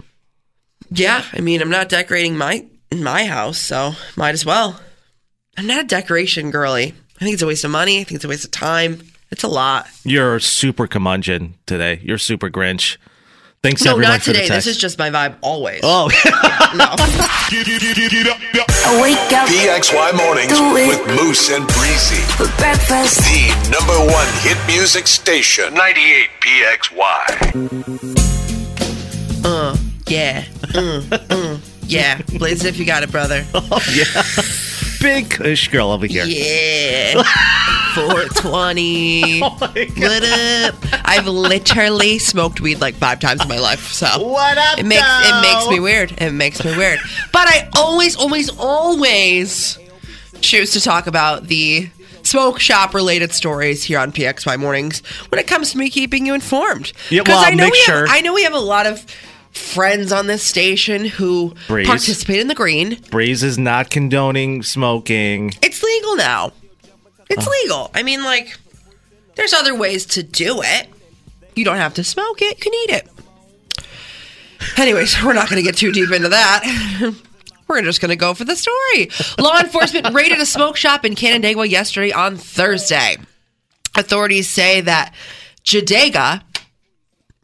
Yeah, I mean, I'm not decorating my my house, so might as well. I'm not a decoration girly. I think it's a waste of money. I think it's a waste of time. It's a lot. You're super curmudgeon today. You're super Grinch. Thanks No, everyone not for today. the This is just my vibe always. oh, No. Wake up PXY Mornings with Moose and Breezy. for breakfast. The number one hit music station. 98 PXY. Uh, yeah. Mm, mm, yeah. Blaze if you got it, brother. [LAUGHS] big Kush girl over here. Yeah. 420. What [LAUGHS] up? I've literally smoked weed like five times in my life. So What up, It makes it makes me weird. It makes me weird. But I always, always, always choose to talk about the smoke shop related stories here on PXY mornings when it comes to me keeping you informed. Yeah, well, I know make we sure- Have, I know we have a lot of friends on this station who Breeze. participate in the green. Breeze is not condoning smoking. It's legal now. It's legal. I mean, like, there's other ways to do it. You don't have to smoke it, you can eat it. Anyways, [LAUGHS] we're not going to get too deep into that. [LAUGHS] We're just going to go for the story. Law enforcement [LAUGHS] raided a smoke shop in Canandaigua yesterday on Thursday. Authorities say that Jadega,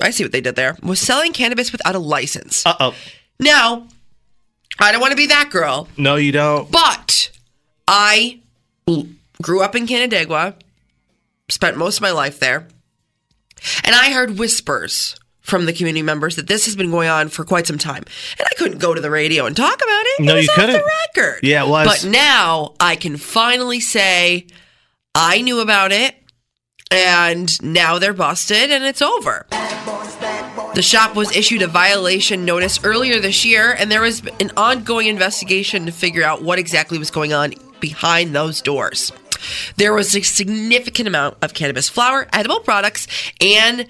I see what they did there, was selling cannabis without a license. Uh oh. Now, I don't want to be that girl, No, you don't. but I grew up in Canandaigua, spent most of my life there, and I heard whispers from the community members that this has been going on for quite some time. And I couldn't go to the radio and talk about it. No, it was you off couldn't. the record. Yeah, it was. But now I can finally say I knew about it, and now they're busted, and it's over. The shop was issued a violation notice earlier this year, and there was an ongoing investigation to figure out what exactly was going on behind those doors. There was a significant amount of cannabis flower, edible products, and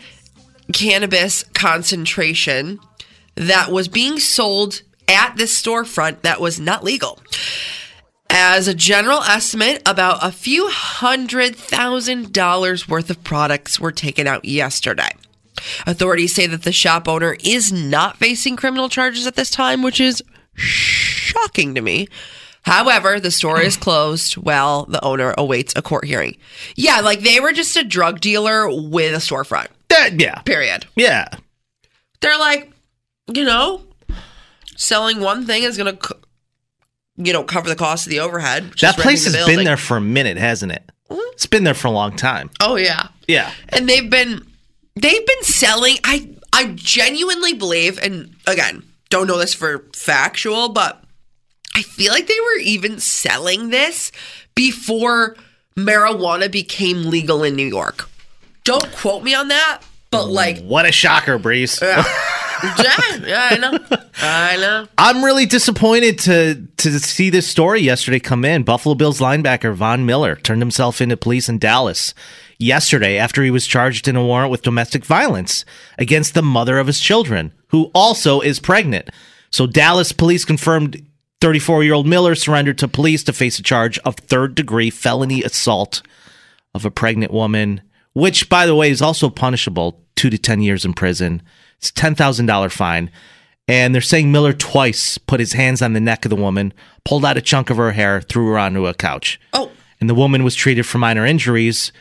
cannabis concentration that was being sold at this storefront that was not legal. As a general estimate, about a few hundred thousand dollars worth of products were taken out yesterday. Authorities say that the shop owner is not facing criminal charges at this time, which is shocking to me. However, the store is closed while the owner awaits a court hearing. Yeah, like they were just a drug dealer with a storefront. Yeah. Period. Yeah. They're like, you know, selling one thing is going to, you know, cover the cost of the overhead. That place has the been there for a minute, hasn't it? Mm-hmm. It's been there for a long time. Oh yeah. Yeah. and they've been they've been selling i i genuinely believe and again don't know this for factual but i feel like they were even selling this before marijuana became legal in new york don't quote me on that but like What a shocker, Breeze. yeah, [LAUGHS] yeah yeah, i know i know I'm really disappointed to to see this story yesterday come in. Buffalo Bills linebacker Von Miller turned himself into police in Dallas yesterday after he was charged in a warrant with domestic violence against the mother of his children, who also is pregnant. So Dallas police confirmed 34 year old Miller surrendered to police to face a charge of third degree felony assault of a pregnant woman, which, by the way, is also punishable two to 10 years in prison. It's $10,000 fine. And they're saying Miller twice put his hands on the neck of the woman, pulled out a chunk of her hair, threw her onto a couch. oh And the woman was treated for minor injuries,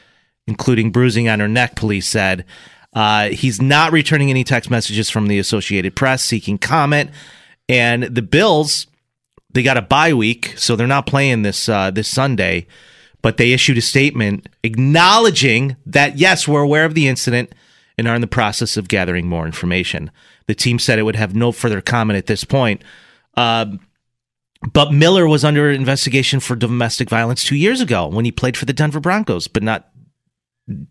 including bruising on her neck, police said. Uh, he's not returning any text messages from the Associated Press seeking comment. And the Bills, they got a bye week, so they're not playing this uh, this Sunday. But they issued a statement acknowledging that yes, we're aware of the incident and are in the process of gathering more information. The team said it would have no further comment at this point. Um, but Miller was under investigation for domestic violence two years ago when he played for the Denver Broncos, but not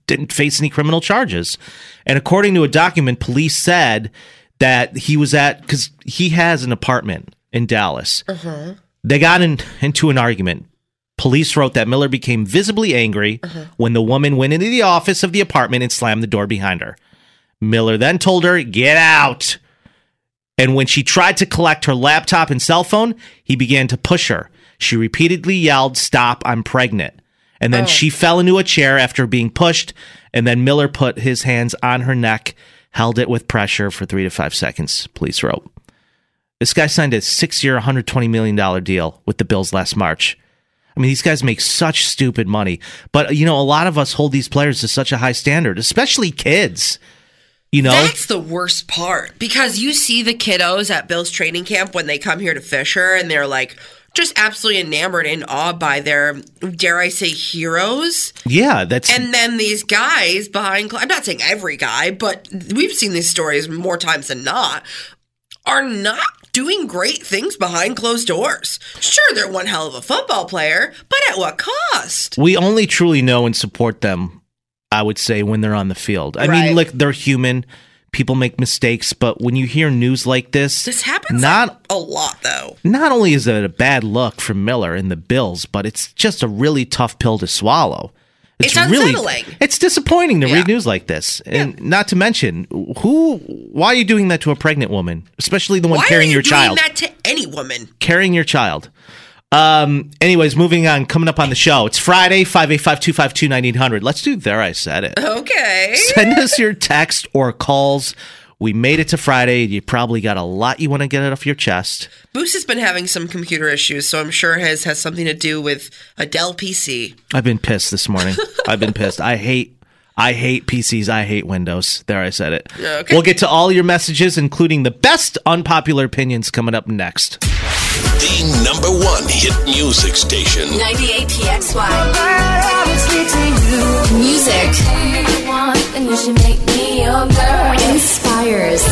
didn't face any criminal charges. And according to a document, police said that he was at because he has an apartment in Dallas. They got in, into an argument. Police wrote that Miller became visibly angry uh-huh. when the woman went into the office of the apartment and slammed the door behind her. Miller then told her, Get out. And when she tried to collect her laptop and cell phone, he began to push her. She repeatedly yelled, Stop, I'm pregnant. And then oh. she fell into a chair after being pushed. And then Miller put his hands on her neck, held it with pressure for three to five seconds, police wrote. This guy signed a six year, $120 million deal with the Bills last March. I mean, these guys make such stupid money. But, you know, a lot of us hold these players to such a high standard, especially kids. You know? That's the worst part because you see the kiddos at Bill's training camp when they come here to Fisher and they're like just absolutely enamored and awed by their, dare I say, heroes. yeah, that's. And then these guys behind, I'm not saying every guy, but we've seen these stories more times than not, are not doing great things behind closed doors. Sure, they're one hell of a football player, but at what cost? we only truly know and support them, I would say, when they're on the field. I Right. mean, look, they're human. People make mistakes, but when you hear news like this, This happens not a lot, though. not only is it a bad look for Miller and the Bills, but it's just a really tough pill to swallow. It's really unsettling. it's disappointing to Yeah. read news like this, and not to mention who. Why are you doing that to a pregnant woman, especially the one Why carrying are you your doing child? that to any woman? carrying your child. Um. Anyways, moving on. Coming up on the show, it's Friday. Five eight five two five two nine eight hundred. Let's do there. I said it. Okay. Send us your text or calls. We made it to Friday. You probably got a lot you want to get off your chest. Moose has been having some computer issues, so I'm sure his has something to do with a Dell PC. I've been pissed this morning. [LAUGHS] I've been pissed. I hate I hate PCs. I hate Windows. There, I said it. Okay. We'll get to all your messages, including the best unpopular opinions, coming up next. The number one hit music station. 98 PXY. Music. And you should make me your girl. Inspires.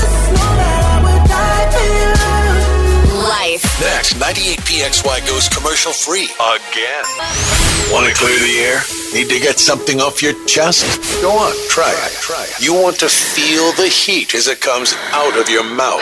Life. Next, 98PXY goes commercial free. Again. Want to clear the air? Need to get something off your chest? Go on, try it. Try it. You want to feel the heat as it comes out of your mouth.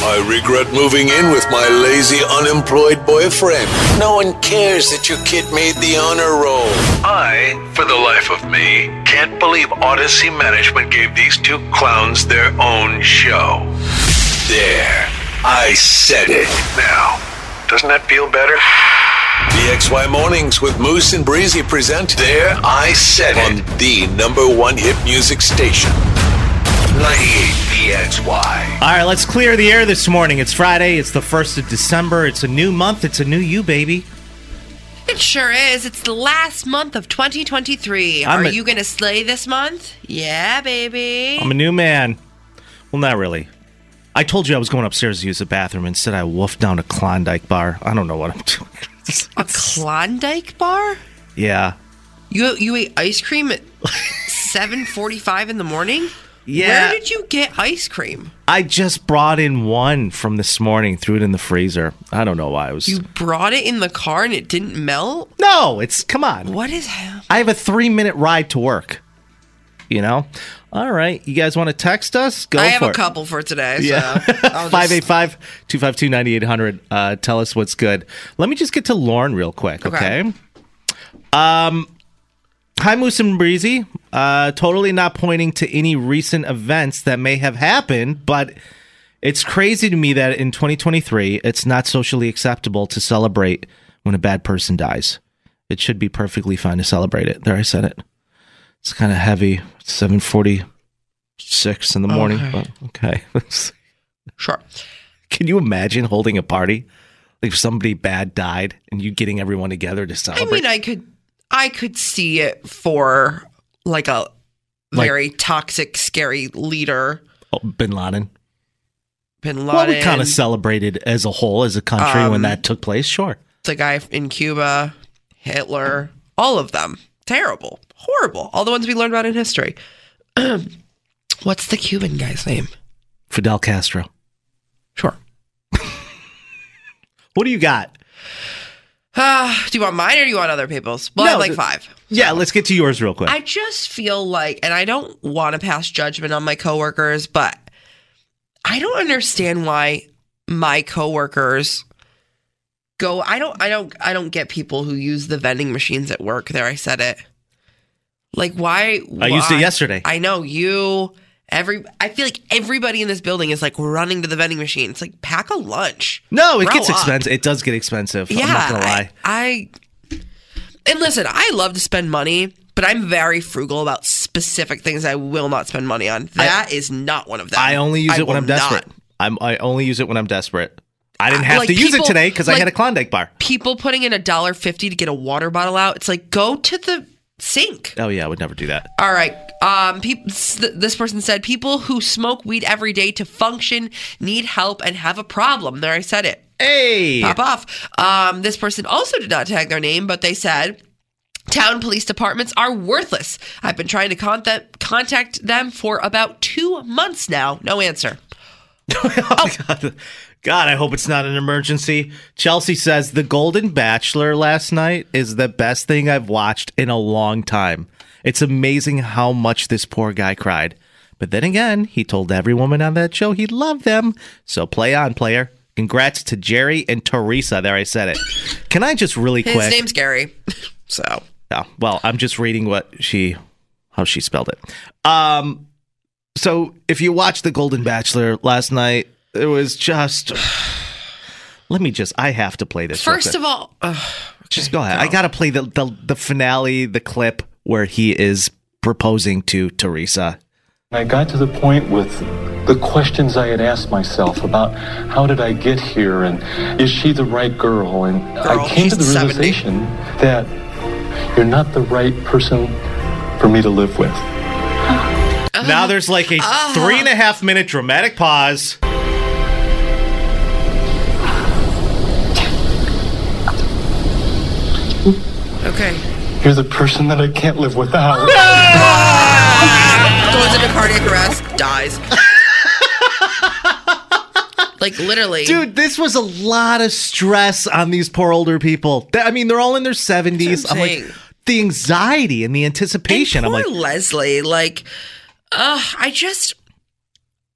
I regret moving in with my lazy, unemployed boyfriend. No one cares that your kid made the honor roll. I, for the life of me, can't believe Audacy Management gave these two clowns their own show. There. I said it. Now, doesn't that feel better? PXY Mornings with Moose and Breezy present There I Said It on the number one hit music station. 98PXY. All right, let's clear the air this morning. It's Friday. It's the 1st of December. It's a new month. It's a new you, baby. It sure is. It's the last month of 2023. I'm Are a- you going to slay this month? Yeah, baby. I'm a new man. Well, not really. I told you I was going upstairs to use the bathroom. Instead, I wolfed down a Klondike bar. I don't know what I'm [LAUGHS] doing. a Klondike bar? yeah. You you ate ice cream at [LAUGHS] 7:45 in the morning? Yeah. Where did you get ice cream? I just brought in one from this morning, threw it in the freezer. I don't know why I was. You brought it in the car and it didn't melt? No, it's come on. What is happening? I have a three minute ride to work. You know? All right. You guys want to text us? Go I have it. a couple for today. Yeah. So I'll [LAUGHS] 585 252 9800. Uh, tell us what's good. Let me just get to Lauren real quick, okay? Okay. Um, hi, Moose and Breezy. Uh, totally not pointing to any recent events that may have happened, but it's crazy to me that in 2023, it's not socially acceptable to celebrate when a bad person dies. It should be perfectly fine to celebrate it. There, I said it. It's kind of heavy. It's 746 in the morning, Okay. but okay. [LAUGHS] Sure. Can you imagine holding a party? Like if somebody bad died and you getting everyone together to celebrate? I mean, I could I could see it for like a Like- very toxic, scary leader. Oh, Bin Laden. Bin Laden. Well, we kind of celebrated as a whole, as a country, when Um, that took place. Sure. the guy in Cuba, Hitler, all of them. Terrible. Horrible. All the ones we learned about in history. [CLEARS THROAT] What's the Cuban guy's name? Fidel Castro. Sure. [LAUGHS] What do you got? Uh, [SIGHS] do you want mine or do you want other people's? Well, I have like five. Yeah, let's get to yours real quick. I just feel like, and I don't want to pass judgment on my coworkers, but I don't understand why my coworkers go. I don't. I don't. I don't get people who use the vending machines at work. There, I said it. Like why? I used it yesterday. I know you. Every. I feel like everybody in this building is like running to the vending machine. It's like pack a lunch. no, it Grow gets up. expensive. It does get expensive. Yeah, I'm not gonna lie. I, I and listen, I love to spend money, but I'm very frugal about specific things I will not spend money on. That is not one of them. I only use I it when I'm desperate. not. I'm I only use it when I'm desperate. I didn't have Like to use it today because I had a Klondike bar. People putting in a dollar fifty to get a water bottle out. It's like go to the sink. Oh yeah, I would never do that. All right. Um, s- this person said people who smoke weed every day to function need help and have a problem. There, I said it. Hey, pop off. Um, this person also did not tag their name, but they said town police departments are worthless. I've been trying to contact contact them for about two months now. No answer. [LAUGHS] Oh god, God, I hope it's not an emergency. Chelsea says the Golden Bachelor last night is the best thing I've watched in a long time. It's amazing how much this poor guy cried. But then again, he told every woman on that show he loved them. So play on, player. Congrats to Jerry and Teresa. There, I said it. Can I just really quick? His name's Gary. [LAUGHS] so Yeah. Well, I'm just reading what she how she spelled it. Um so if you watched The Golden Bachelor last night, it was just Let me just. I have to play this. First of all, ugh, just go ahead. I got to play the, the the finale, the clip where he is proposing to Teresa. I got to the point with the questions I had asked myself about how did I get here and is she the right girl? And Girl, I came to the she's 70. realization that you're not the right person for me to live with. Now there's like a ah. three and a half minute dramatic pause. Okay. You're the person that I can't live without. [LAUGHS] [LAUGHS] Goes into cardiac arrest, dies. [LAUGHS] like literally, Dude, this was a lot of stress on these poor older people. I mean, they're all in their 70s. I'm I'm like, the anxiety and the anticipation. I'm like, Leslie, like, uh, I just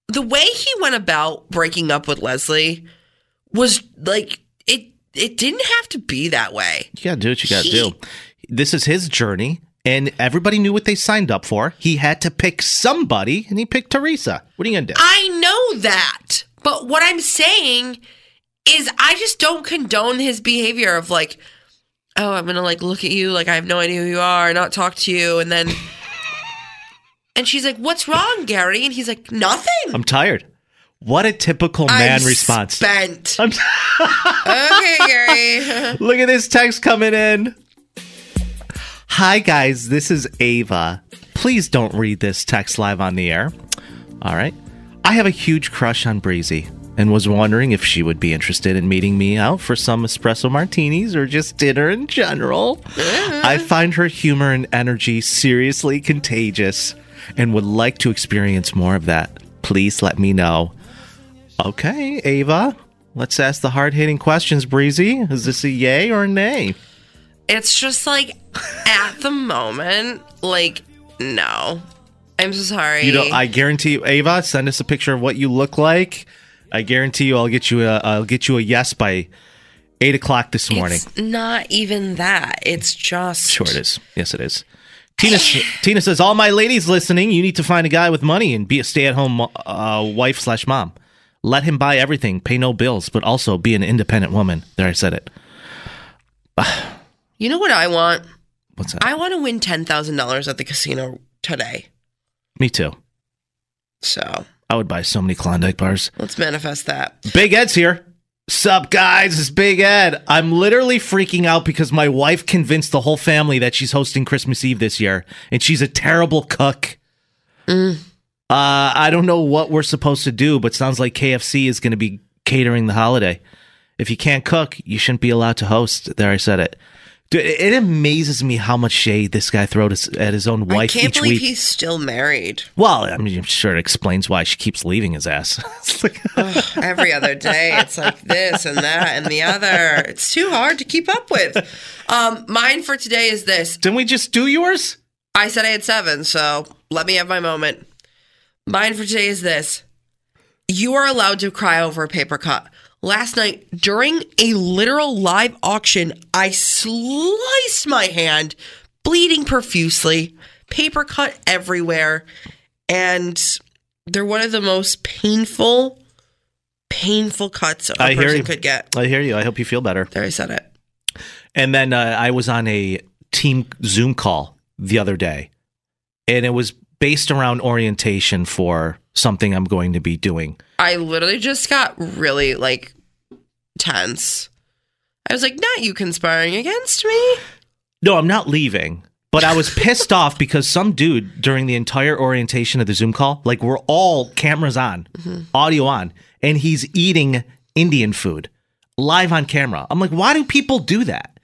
the way he went about breaking up with Leslie was like it. Didn't have to be that way. you gotta do what you gotta He- do. This is his journey, and everybody knew what they signed up for. He had to pick somebody, and he picked Teresa. What are you gonna do? I know that, but what I'm saying is, I just don't condone his behavior of like, oh, I'm gonna like look at you like I have no idea who you are, not talk to you, and then. And she's like, "What's wrong, Gary?" And he's like, "Nothing." I'm tired. What a typical man I'm response. Spent. I'm [LAUGHS] okay, Gary. [LAUGHS] Look at this text coming in. Hi, guys. This is Ava. Please don't read this text live on the air. All right. I have a huge crush on Breezy and was wondering if she would be interested in meeting me out for some espresso martinis or just dinner in general. Mm-hmm. I find her humor and energy seriously contagious and would like to experience more of that. Please let me know. Okay, Ava. Let's ask the hard hitting questions, Breezy. Is this a yay or a nay? It's just like at the moment, like no. I'm so sorry. You know, I guarantee you, Ava, send us a picture of what you look like. I guarantee you, I'll get you a, I'll get you a yes by eight o'clock this morning. It's not even that. It's just Sure, it is. Yes, it is. Tina, Tina says, "All my ladies listening, you need to find a guy with money and be a stay-at-home uh, wife slash mom. Let him buy everything, pay no bills, but also be an independent woman." There, I said it. You know what I want? What's that? I want to win ten thousand dollars at the casino today. Me too. So I would buy so many Klondike bars. let's manifest that. Big Ed's here. Sup, guys? It's Big Ed. I'm literally freaking out because my wife convinced the whole family that she's hosting Christmas Eve this year, and she's a terrible cook. Mm. Uh, I don't know what we're supposed to do, but sounds like KFC is going to be catering the holiday. If you can't cook, you shouldn't be allowed to host. There, I said it. Dude, it amazes me how much shade this guy throws at his own wife. I can't each believe week. he's still married. well, I mean, I'm sure it explains why she keeps leaving his ass. [LAUGHS] Like- every other day, it's like this and that and the other. It's too hard to keep up with. Um, mine for today is this. Didn't we just do yours? I said I had seven, so let me have my moment. Mine for today is this. You are allowed to cry over a paper cut. Last night, during a literal live auction, I sliced my hand, bleeding profusely, paper cut everywhere, and they're one of the most painful, painful cuts a I person could get. I hear you. I hope you feel better. There, I said it. And then uh, I was on a team Zoom call the other day, and it was based around orientation for something I'm going to be doing. I literally just got really like tense. I was like, not you conspiring against me. No, I'm not leaving, but I was [LAUGHS] pissed off because some dude during the entire orientation of the Zoom call, like we're all cameras on, mm-hmm. audio on, and he's eating Indian food live on camera. I'm like, why do people do that?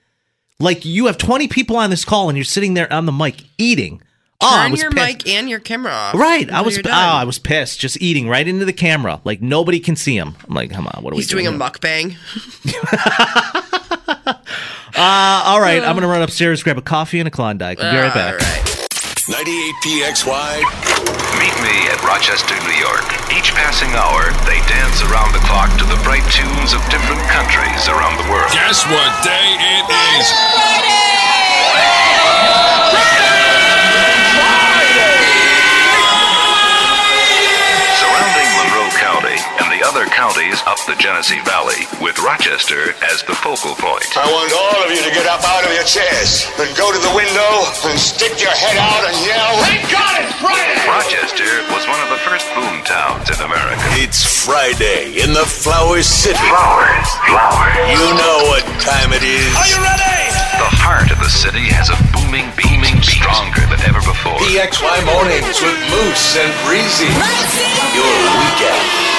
Like you have 20 people on this call and you're sitting there on the mic eating. Oh, I Turn was your pissed. mic and your camera off. Right. I was oh. I was pissed just eating right into the camera. Like nobody can see him. I'm like, come on, what are He's we doing He's doing a here? mukbang. [LAUGHS] Uh, all right, I'm going to run upstairs, grab a coffee and a Klondike. I'll be right back. 98 PXY. Meet me at Rochester, New York. Each passing hour, they dance around the clock to the bright tunes of different countries around the world. Guess what day it is? Other counties up the Genesee Genesee Valley with Rochester as the focal point. I want all of you to get up out of your chairs and go to the window and stick your head out and yell, Thank God it's Friday! Rochester was one of the first boom towns in America. It's Friday in the Flower City. Flowers, flowers. You know what time it is. Are you ready? The heart of the city has a booming, beaming, stronger than ever before. PXY Mornings with Moose and Breezy. Your weekend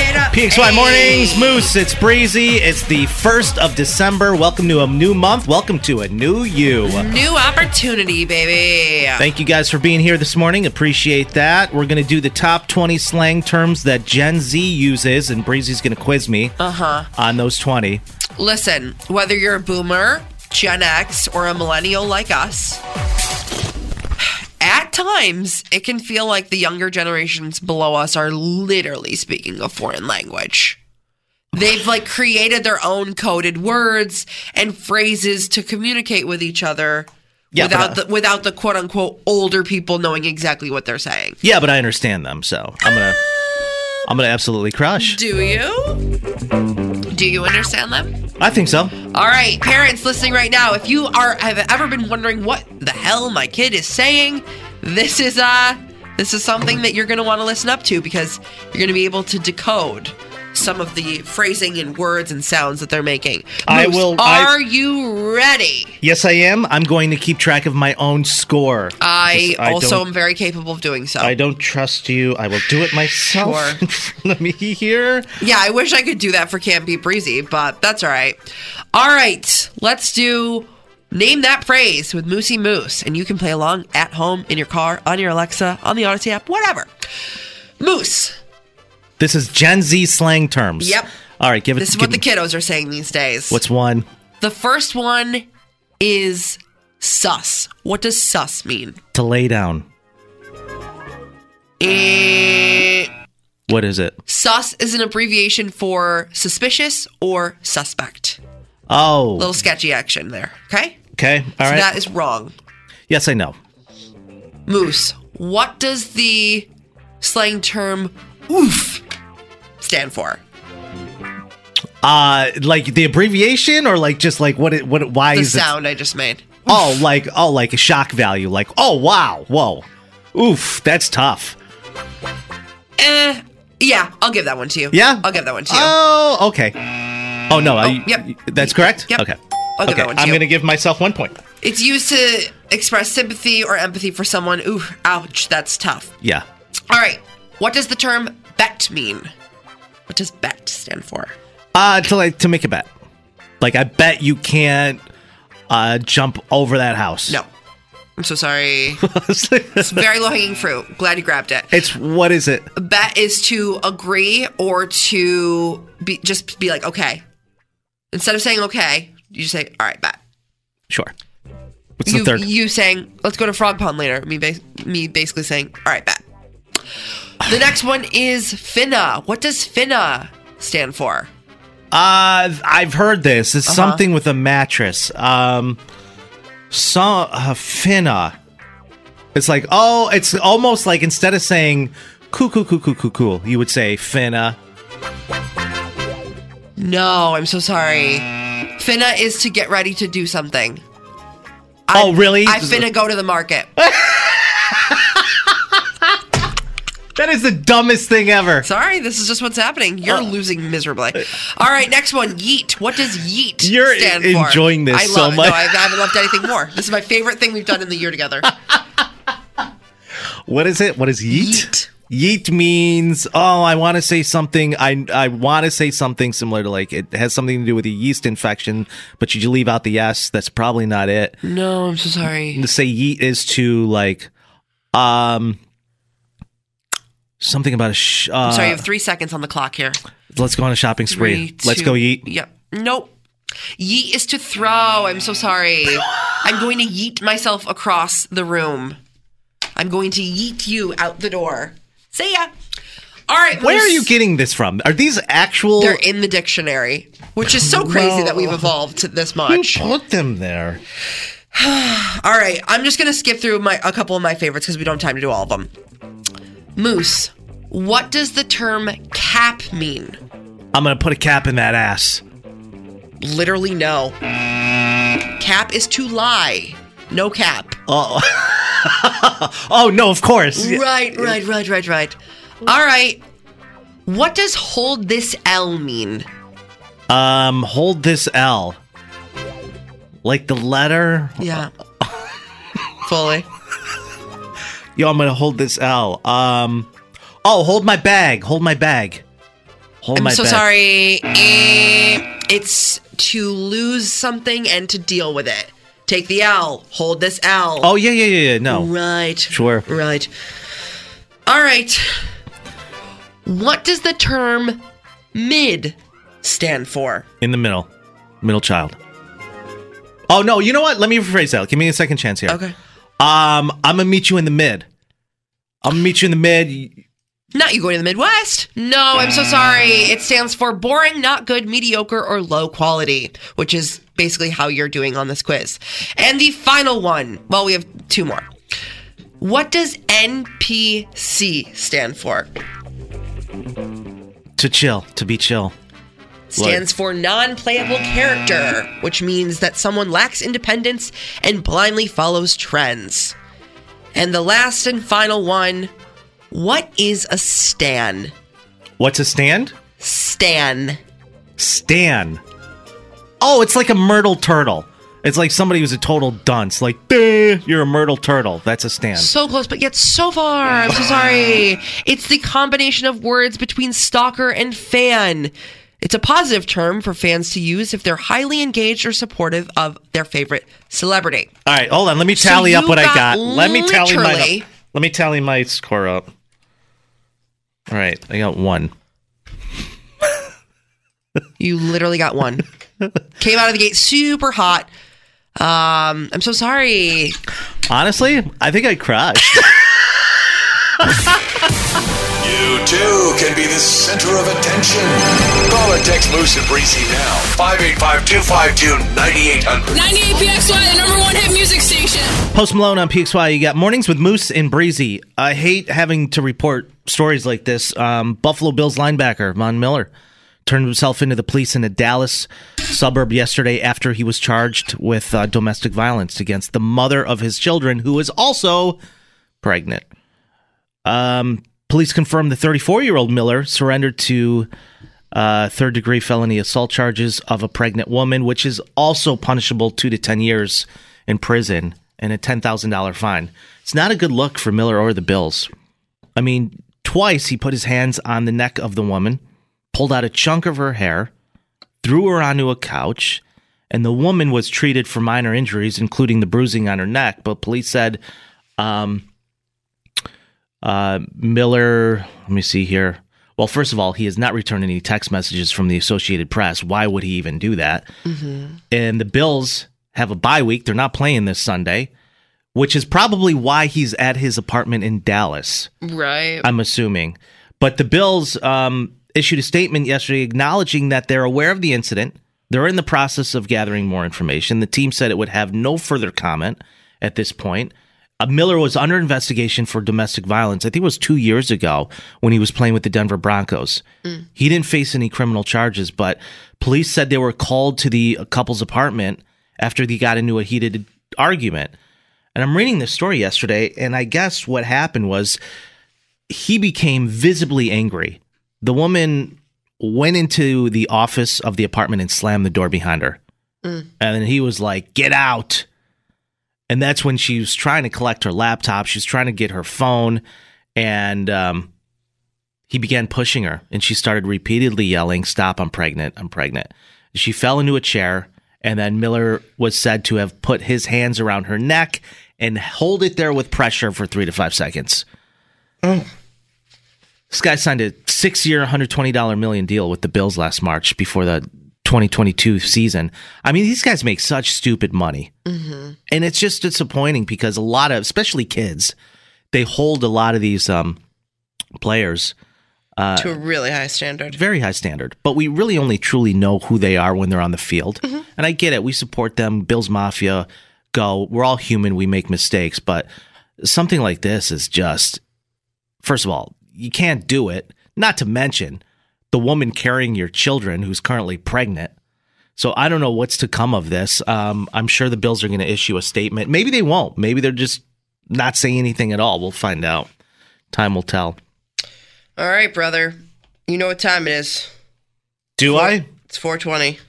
PXY Hey. Mornings, Moose. It's Breezy. It's the 1st of December. Welcome to a new month. Welcome to a new you. New opportunity, baby. Thank you guys for being here this morning. Appreciate that. We're going to do the top 20 slang terms that Gen Z uses, and Breezy's going to quiz me Uh huh. on those 20. Listen, whether you're a boomer, Gen X, or a millennial like us, at times it can feel like the younger generations below us are literally speaking a foreign language. They've like created their own coded words and phrases to communicate with each other Yeah, but, without uh, the without the quote unquote older people knowing exactly what they're saying. Yeah, but I understand them, so I'm going to. I'm gonna absolutely crush. Do you? Do you understand them? I think so. All right, parents listening right now, if you are have ever been wondering what the hell my kid is saying, this is uh this is something that you're going to want to listen up to because you're going to be able to decode some of the phrasing and words and sounds that they're making. I Moose, will- I- Are you ready? Yes, I am. I'm going to keep track of my own score. I, I also am very capable of doing so. I don't trust you. I will do it myself Sure. [LAUGHS] of me hear. Yeah, I wish I could do that for Can't Be Breezy, but that's all right. All right, let's do Name That Phrase with Moosey Moose, and you can play along at home, in your car, on your Alexa, on the Audacy app, whatever. Moose. This is Gen Z slang terms. Yep. All right, give it. This is what the kiddos are saying these days. What's one? the first one is sus. What does sus mean? To lay down. Eh, What is it? sus is an abbreviation for suspicious or suspect. Oh, Little sketchy action there. Okay? okay. All so right. that is wrong. yes, I know. Moose, what does the slang term oof stand for? Uh, like the abbreviation, or like just like what? It, what? it- Why The is it? sound I just made. Oh, like oh, like a shock value. Like oh, wow, whoa, oof, that's tough. Eh, yeah, I'll give that one to you. Yeah? I'll give that one to you. Oh, okay. Oh no, I, yep. that's correct. Yep. Okay. I'll give okay, that one to I'm you. gonna give myself one point. It's used to express sympathy or empathy for someone. Ooh, ouch, that's tough. Yeah. All right, what does the term bet mean? What does bet stand for? Uh, to like to make a bet. Like I bet you can't uh jump over that house. No. I'm so sorry. [LAUGHS] it's very low hanging fruit. Glad you grabbed it. It's what is it? A bet is to agree or to be just be like, okay. Instead of saying okay, you just say, all right, bet. Sure. What's you, the third? You saying, let's go to Frog Pond later. Me, bas- me basically saying, all right, bet. The next one is finna. What does finna stand for? Uh, I've heard this. It's Uh-huh. something with a mattress. Um, so uh, finna. It's like oh, it's almost like instead of saying cool, cool, cool, cool, cool, cool, you would say finna. No, I'm so sorry. Finna is to get ready to do something. oh, really? I finna go to the market. [LAUGHS] That is the dumbest thing ever. Sorry, this is just what's happening. You're losing miserably. All right, next one. Yeet. What does yeet You're stand for? enjoying this I so love much. No, I, I haven't loved anything more. This is my favorite thing we've done in the year together. [LAUGHS] What is it? What is yeet? Yeet means oh, I want to say something. I I want to say something similar to like it has something to do with a yeast infection, but should you leave out the s. That's probably not it. No, I'm so sorry. To say yeet is to like, um, something about a. Sh- uh, I'm sorry, you have three seconds on the clock here. let's go on a shopping spree. Three, let's go yeet. Yep. Nope. Yeet is to throw. I'm so sorry. I'm going to yeet myself across the room. I'm going to yeet you out the door. See ya. All right. Where are you getting this from? Are these actual? They're in the dictionary. which is so [LAUGHS] crazy that we've evolved to this much. Who put them there? [SIGHS] All right, I'm just gonna skip through my a couple of my favorites because we don't have time to do all of them. Moose. What does the term cap mean? I'm gonna put a cap in that ass. Literally, no. Cap is to lie. No cap. Oh, [LAUGHS] oh no, of course. Right, right, right, right, right. All right. What does hold this L mean? Um, hold this L. Like the letter. Yeah. Fully. Yo, I'm gonna hold this L. Um, oh, hold my bag. Hold my bag. Hold I'm my so bag. sorry. Eh, It's to lose something and to deal with it. Take the L. Hold this L. Oh yeah, yeah, yeah, yeah. No, Right. sure. Right. All right. What does the term mid stand for? In the middle, middle child. Oh no, you know what? Let me rephrase that. Give me a second chance here. Okay. Um, I'm gonna meet you in the mid. I'm gonna meet you in the mid. Not you going to the Midwest. No, I'm so sorry. It stands for boring, not good, mediocre, or low quality, which is basically how you're doing on this quiz. And the final one, well, we have two more. What does NPC stand for? To chill, to be chill. Stands for non playable character, which means that someone lacks independence and blindly follows trends. And the last and final one what is a stan? What's a stand? Stan. Stan. Oh, it's like a myrtle turtle. It's like somebody who's a total dunce. Like, "Duh, you're a myrtle turtle. That's a stand. So close, but yet so far. I'm so sorry. [LAUGHS] It's the combination of words between stalker and fan. It's a positive term for fans to use if they're highly engaged or supportive of their favorite celebrity. All right, hold on. Let me So tally up you what I got got. Let me tally my. Let me tally my score up. All right, I got one. [LAUGHS] You literally got one. Came out of the gate super hot. Um, I'm so sorry. Honestly, I think I crushed. [LAUGHS] You too can be the center of attention. Call or text Moose and Breezy now. 585 252 9800. 98 PXY, the number one hit music station. Post Malone on PXY. You got mornings with Moose and Breezy. I hate having to report stories like this. Um, Buffalo Bills linebacker Von Miller turned himself into the police in a Dallas suburb yesterday after he was charged with uh, domestic violence against the mother of his children, who is also pregnant. Um, police confirmed the 34 year old Miller surrendered to uh, third degree felony assault charges of a pregnant woman, which is also punishable two to 10 years in prison and a $10,000 fine. It's not a good look for Miller or the Bills. I mean, twice he put his hands on the neck of the woman, pulled out a chunk of her hair, threw her onto a couch, and the woman was treated for minor injuries, including the bruising on her neck. But police said, um, uh, Miller, let me see here. Well, first of all, he has not returned any text messages from the Associated Press. Why would he even do that? And the Bills have a bye week. They're not playing this Sunday, which is probably why he's at his apartment in Dallas. Right. I'm assuming. But the Bills um, issued a statement yesterday acknowledging that they're aware of the incident. They're in the process of gathering more information. The team said it would have no further comment at this point. Uh, Miller was under investigation for domestic violence. I think it was two years ago when he was playing with the Denver Broncos. He didn't face any criminal charges, but police said they were called to the couple's apartment after they got into a heated argument. And I'm reading this story yesterday, and I guess what happened was he became visibly angry. The woman went into the office of the apartment and slammed the door behind her. And then he was like, Get out. And that's when she was trying to collect her laptop. She was trying to get her phone. And um, he began pushing her. And she started repeatedly yelling, Stop, I'm pregnant. I'm pregnant. She fell into a chair. And then Miller was said to have put his hands around her neck and hold it there with pressure for three to five seconds. Oh. This guy signed a six year, $120 million deal with the Bills last March before the 2022 season. I mean, these guys make such stupid money. Mm-hmm. And it's just disappointing because a lot of, especially kids, they hold a lot of these um, players Uh, to a really high standard. very high standard. But we really only truly know who they are when they're on the field. Mm-hmm. And I get it. We support them. Bills Mafia, go. We're all human. We make mistakes. But something like this is just, first of all, you can't do it. Not to mention the woman carrying your children who's currently pregnant. So I don't know what's to come of this. Um, I'm sure the Bills are going to issue a statement. Maybe they won't. Maybe they're just not saying anything at all. We'll find out. Time will tell. All right, brother. You know what time it is. Do I? It's 420.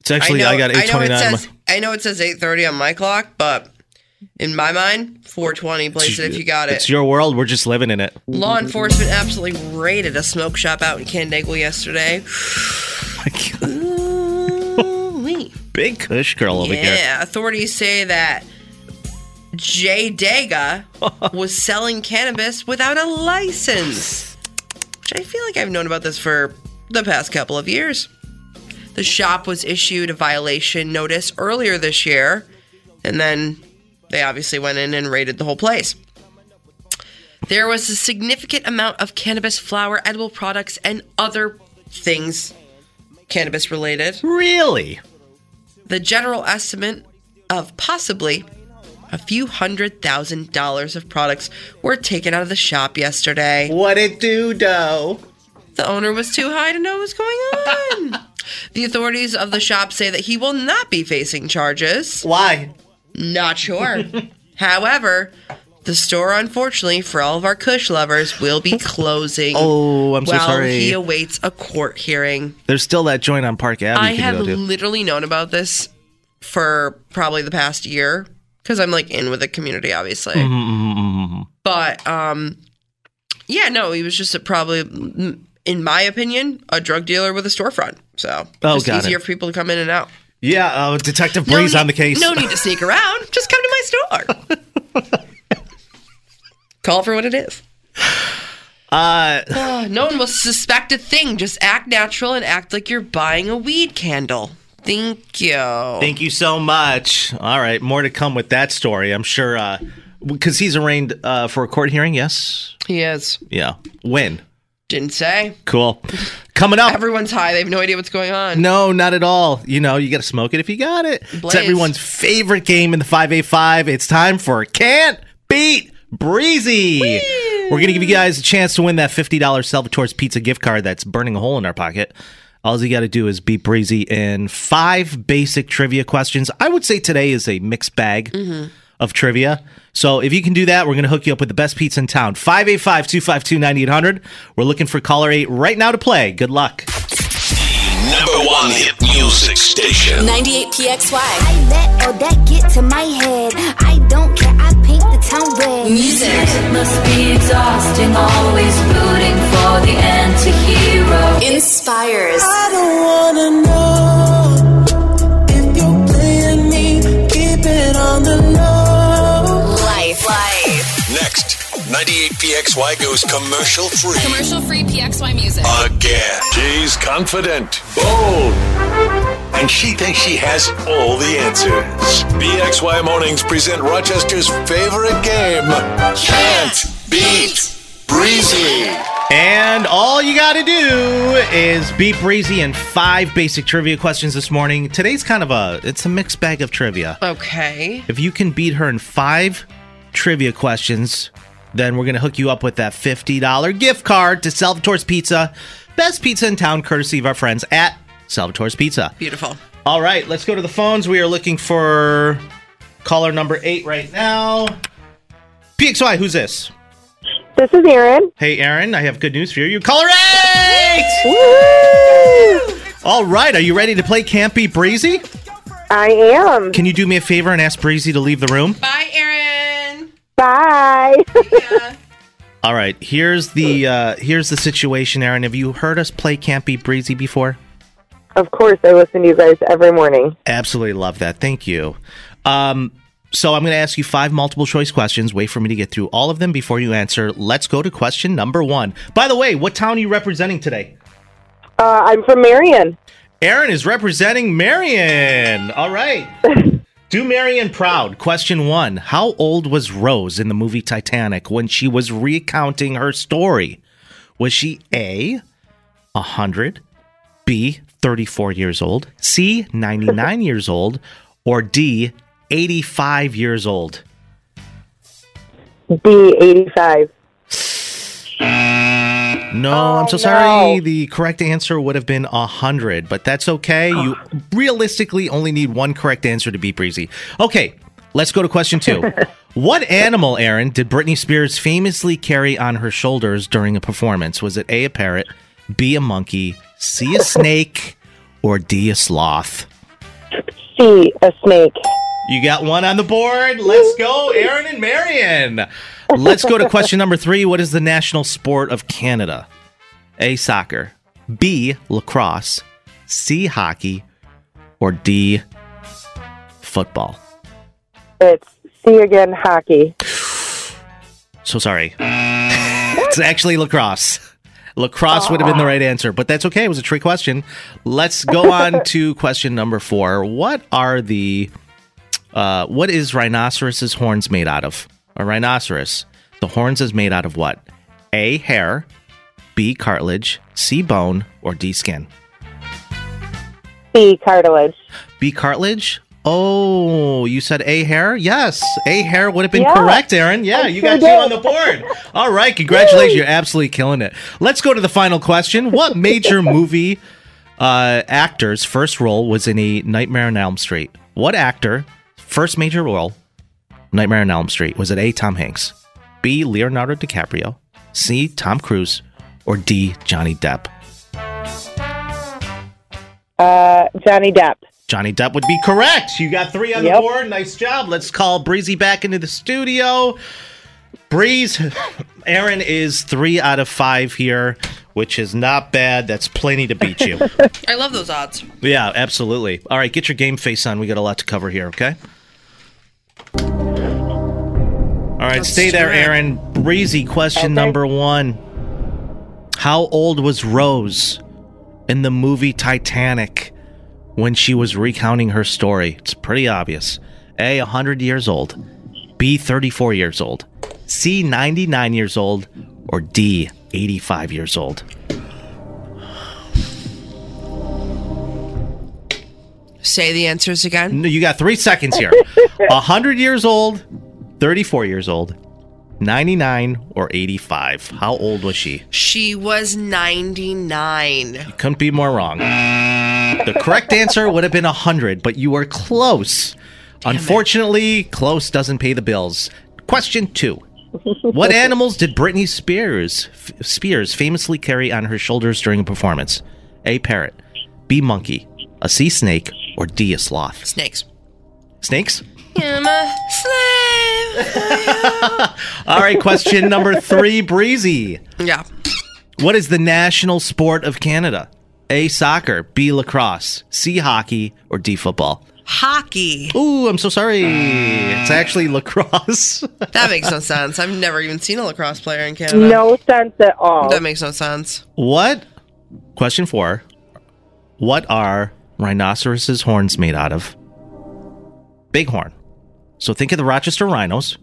It's actually I, got I know it 829. says I know it says 8:30 on my clock, but in my mind, 420. Place it if you got it. It's your world. We're just living in it. Law enforcement absolutely raided a smoke shop out in Canandaigua yesterday. [SIGHS] Ooh-wee. Big Kush girl over here. yeah, authorities say that Jay Daga [LAUGHS] was selling cannabis without a license, which I feel like I've known about this for the past couple of years. The shop was issued a violation notice earlier this year, and then they obviously went in and raided the whole place. There was a significant amount of cannabis flower, edible products, and other things cannabis related. Really? The general estimate of possibly a few hundred thousand dollars of products were taken out of the shop yesterday. What it do, dough? The owner was too high to know what was going on. [LAUGHS] the authorities of the shop say that he will not be facing charges. Why? Not sure. [LAUGHS] However, the store, unfortunately, for all of our Kush lovers, will be closing. [LAUGHS] Oh, I'm so while sorry. he awaits a court hearing. There's still that joint on Park Avenue. I you can have go to. literally known about this for probably the past year because I'm like in with the community, obviously. Mm-hmm, But um, yeah, no, he was just a, probably, in my opinion, a drug dealer with a storefront. So Oh, just got easier it. for people to come in and out. Yeah, uh, Detective No Breeze need- on the case. No need to sneak around. Just come to my store. [LAUGHS] Call for what it is. Uh, no one will suspect a thing. Just act natural and act like you're buying a weed candle. Thank you. thank you so much. All right, more to come with that story. I'm sure uh, because he's arraigned uh, for a court hearing. Yes. He is. Yeah. When? Didn't say. Cool. [LAUGHS] Coming up. Everyone's high. They have no idea what's going on. No, not at all. You know, you got to smoke it if you got it. It's everyone's favorite game in the 5A5. It's time for Can't Beat Breezy. We're going to give you guys a chance to win that $50 Salvatore's Pizza gift card that's burning a hole in our pocket. All you got to do is beat Breezy in five basic trivia questions. I would say today is a mixed bag mm-hmm. Of trivia. So if you can do that, we're going to hook you up with the best pizza in town. 585 252 9800. We're looking for caller 8 right now to play. Good luck. Number one hit music station. 98 PXY. I let all that get to my head. I don't care, I paint the town red. Music. must be exhausting, always rooting for the anti-hero. Inspires. I don't wanna know if you're playing me, keep it on the low. 98PXY goes commercial free. Commercial free PXY music. Again. She's confident, bold, and she thinks she has all the answers. PXY Mornings present Rochester's favorite game, Can't Beat Breezy. And all you got to do is beat Breezy in five basic trivia questions this morning. Today's kind of a it's a mixed bag of trivia. Okay. If you can beat her in five trivia questions, then we're going to hook you up with that $50 gift card to Salvatore's Pizza. Best pizza in town courtesy of our friends at Salvatore's Pizza. Beautiful. All right, let's go to the phones. We are looking for caller number 8 right now. PXY, who's this? This is Aaron. Hey, Aaron, I have good news for you. You caller eight! All right, are you ready to play Can't Beat Breezy? I am. Can you do me a favor and ask Breezy to leave the room? Bye, Aaron. Bye. [LAUGHS] All right, here's the uh, here's the situation, Aaron. Have you heard us play Can't Beat Breezy before? of course, I listen to you guys every morning. Absolutely love that. Thank you. Um, so I'm going to ask you five multiple choice questions. Wait for me to get through all of them before you answer. Let's go to question number one. By the way, what town are you representing today? Uh, I'm from Marion. Aaron is representing Marion. All right. [LAUGHS] Do Marion proud. Question one How old was Rose in the movie Titanic when she was recounting her story? Was she A, 100, B, 34 years old, C, 99 [LAUGHS] years old, or D, 85 years old? B eighty five. [LAUGHS] No, Oh, I'm so sorry. The correct answer would have been 100, but that's okay. You [SIGHS] realistically only need one correct answer to beat Breezy. Okay, let's go to question two. [LAUGHS] what animal, Aaron, did Britney Spears famously carry on her shoulders during a performance? Was it A, a parrot, B, a monkey, C, a [LAUGHS] snake, or D, a sloth? C a snake. You got one on the board. Let's go, Aaron and Marion. Let's go to question number three. What is the national sport of Canada? A. Soccer. B. Lacrosse. C. Hockey. Or D. Football. It's C again hockey. So sorry. [LAUGHS] it's actually lacrosse. Lacrosse would have been the right answer, but that's okay. It was a trick question. Let's go on [LAUGHS] to question number four. What are the uh, what is rhinoceros's horns made out of? A rhinoceros. The horns is made out of what? A. Hair. B. Cartilage. C. Bone. Or D. Skin. C cartilage. B. Cartilage. Oh, you said A hair? Yes, A hair would have been Yeah. correct, Aaron. Yeah, I you sure got two on the board. All right, congratulations. You're absolutely killing it. Let's go to the final question. What [LAUGHS] major movie uh, actor's first role was in a Nightmare on Elm Street? What actor, first major role, Nightmare on Elm Street? Was it A. Tom Hanks, B. Leonardo DiCaprio, C. Tom Cruise, or D. Johnny Depp? Uh, Johnny Depp. Johnny Depp would be correct. You got three on the board. Nice job. Let's call Breezy back into the studio. Breeze, Aaron is three out of five here, which is not bad. That's plenty to beat you. [LAUGHS] I love those odds. yeah, absolutely. All right, get your game face on. We got a lot to cover here, okay? All right, Let's stay there, do. Aaron. Breezy, question Okay. number one. How old was Rose in the movie Titanic when she was recounting her story? It's pretty obvious. A, 100 years old. B, 34 years old. C, 99 years old. Or D, 85 years old. Say the answers again. No, you got three seconds here. [LAUGHS] 100 years old, 34 years old, 99, or 85. How old was she? She was 99. You Couldn't be more wrong. The correct answer would have been 100, but you were close. Unfortunately, close doesn't pay the bills. Question two. What [LAUGHS] animals did Britney Spears F- Spears famously carry on her shoulders during a performance? A parrot, B monkey, a sea snake, or D a sloth? Snakes. Snakes? I'm a slave. [LAUGHS] All right, question number three, Breezy. Yeah. What is the national sport of Canada? A. Soccer, B. Lacrosse, C. Hockey, or D. Football? Hockey. Ooh, I'm so sorry. It's actually lacrosse. [LAUGHS] That makes no sense. I've never even seen a lacrosse player in Canada. No sense at all. That makes no sense. what? Question four. What are rhinoceroses' horns made out of? Bighorn. So think of the Rochester rhinos.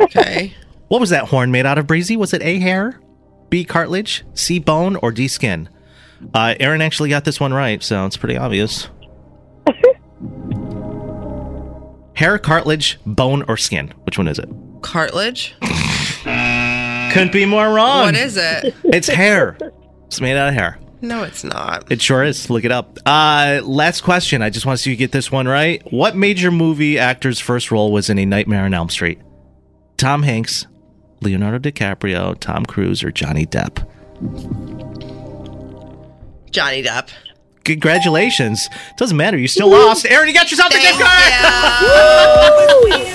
Okay. [LAUGHS] What was that horn made out of, Breezy? Was it A. hair, B. cartilage, C. bone, or D. skin? Uh, Aaron actually got this one right, so it's pretty obvious. [LAUGHS] hair, cartilage, bone, or skin? Which one is it? Cartilage. [LAUGHS] Couldn't be more wrong. What is it? It's hair. It's made out of hair. No, it's not. It sure is. Look it up. Uh, last question. I just want to see you get this one right. What major movie actor's first role was in A Nightmare on Elm Street? Tom Hanks, Leonardo DiCaprio, Tom Cruise, or Johnny Depp? Johnny Depp. Congratulations. Doesn't matter. You still lost. Aaron, you got yourself the gift card.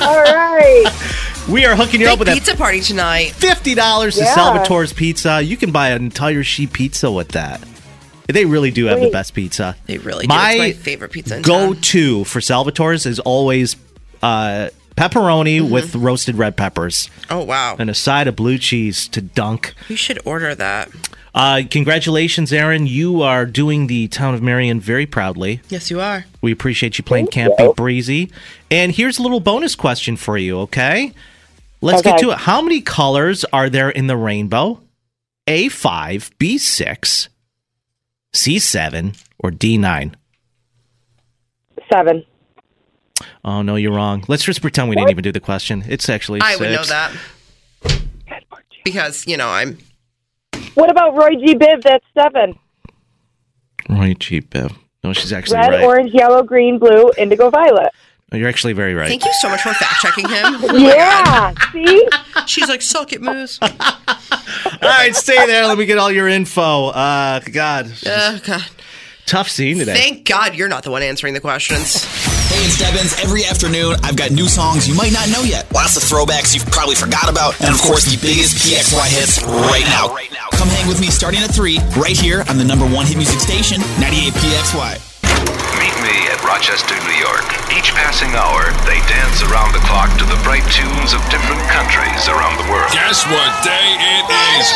All right. [LAUGHS] We are hooking you up with a pizza party tonight. Fifty dollars to Yeah. Salvatore's Pizza. You can buy an entire sheet pizza with that. They really do have the best pizza. They really do. My It's my favorite pizza Go to for Salvatore's is always uh, pepperoni Mm-hmm. with roasted red peppers Oh wow. and a side of blue cheese to dunk. You should order that. Uh, congratulations, Aaron. You are doing the town of Marion very proudly. Yes, you are. We appreciate you playing Can't Beat Breezy. And here's a little bonus question for you, okay? Let's get to it. How many colors are there in the rainbow? A5, B6, C7, or D9? Seven. Oh, no, you're wrong. Let's just pretend we didn't even do the question. It's actually I six. would know that. Because, you know, I'm What about Roy G. Biv? That's seven. Roy G. Biv. No, she's actually Red, right. orange, yellow, green, blue, indigo, violet. You're actually very right. Thank you so much for fact checking him. [LAUGHS] Oh yeah. See? [LAUGHS] She's like, suck it, Moose. [LAUGHS] All right, stay there. Let me get all your info. Uh, God, Oh, God. tough scene today. Thank God you're not the one answering the questions. Hey, it's Devins. Every afternoon, I've got new songs you might not know yet. Lots of throwbacks you've probably forgot about. And of course, the biggest PXY hits right now. Come hang with me starting at 3, right here on the number one hit music station, 98 PXY. Meet at Rochester, New York. Each passing hour, they dance around the clock to the bright tunes of different countries around the world. Guess what day it is?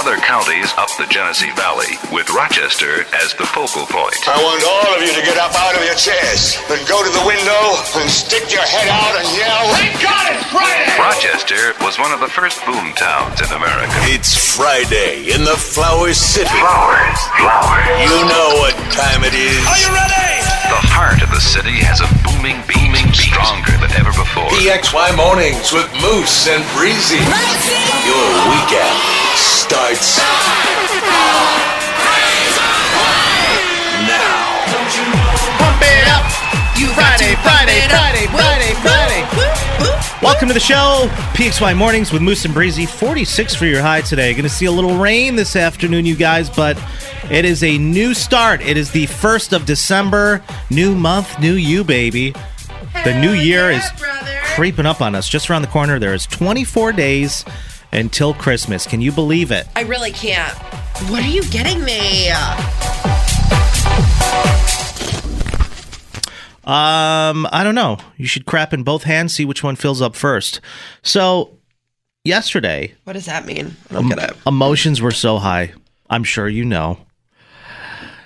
Other counties up the Genesee Valley, with Rochester as the focal point. I want all of you to get up out of your chairs and go to the window and stick your head out and yell, Thank God it's Friday! Rochester was one of the first boom towns in America. It's Friday in the Flower City. Flowers, flowers. You know what time it is. Are you ready? The heart of the city has a booming, beaming, stronger than ever before. PXY Mornings with Moose and Breezy. Your weekend starts now. Pump it up. You Friday, Friday, Friday, Friday, Friday. Welcome to the show, PXY Mornings with Moose and Breezy. 46 for your high today. Going to see a little rain this afternoon, you guys, but it is a new start. It is the 1st of December. New month, new you, baby. The new year is creeping up on us. Just around the corner, there is 24 days until Christmas. Can you believe it? I really can't. What are you getting me? Um, I don't know. You should crap in both hands, see which one fills up first. So, yesterday, What does that mean? I don't em- get it. emotions were so high. I'm sure you know.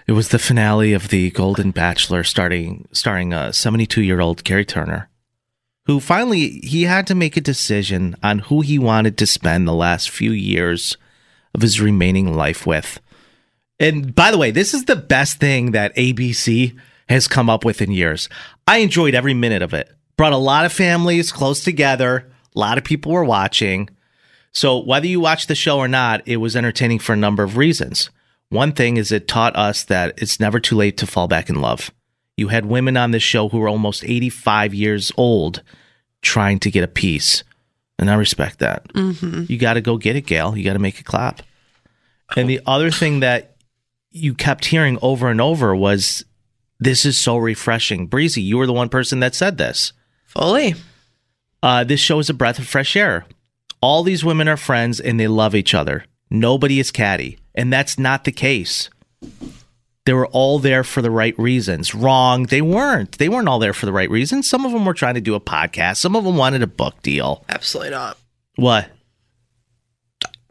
It was the finale of the Golden Bachelor, starting starring a 72 year old Gerry Turner, who finally he had to make a decision on who he wanted to spend the last few years of his remaining life with. And by the way, this is the best thing that ABC has come up with in years. I enjoyed every minute of it. Brought a lot of families close together. A lot of people were watching. So whether you watch the show or not, it was entertaining for a number of reasons. One thing is it taught us that it's never too late to fall back in love. You had women on this show who were almost 85 years old trying to get a piece. And I respect that. Mm-hmm. You got to go get it, Gail. You got to make it clap. And the other thing that you kept hearing over and over was this is so refreshing. Breezy, you were the one person that said this. Fully. Uh, this show is a breath of fresh air. All these women are friends and they love each other. Nobody is catty. And that's not the case. They were all there for the right reasons. Wrong. They weren't. They weren't all there for the right reasons. Some of them were trying to do a podcast. Some of them wanted a book deal. Absolutely not. What?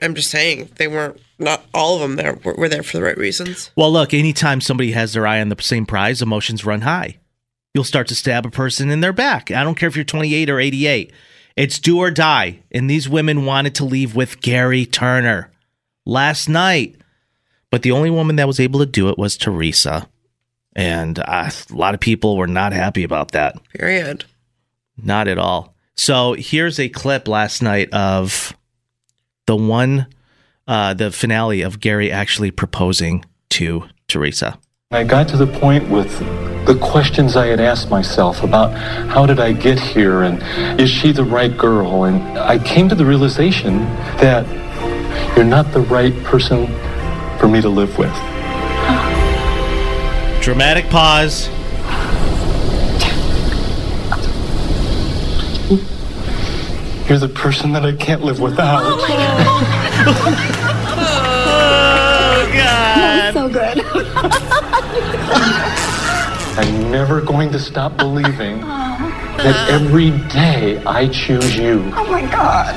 I'm just saying they weren't. Not all of them there were, were there for the right reasons. Well, look, anytime somebody has their eye on the same prize, emotions run high. You'll start to stab a person in their back. I don't care if you're 28 or 88. It's do or die. And these women wanted to leave with Gerry Turner last night. But the only woman that was able to do it was Theresa. And uh, a lot of people were not happy about that. Period. Not at all. So here's a clip last night of the one, uh, the finale of Gerry actually proposing to Theresa. I got to the point with the questions I had asked myself about how did I get here and is she the right girl? And I came to the realization that you're not the right person for me to live with. Dramatic pause. You're the person that I can't live without. Oh, my God. Oh, so good. [LAUGHS] I'm never going to stop believing oh that every day I choose you. Oh my god.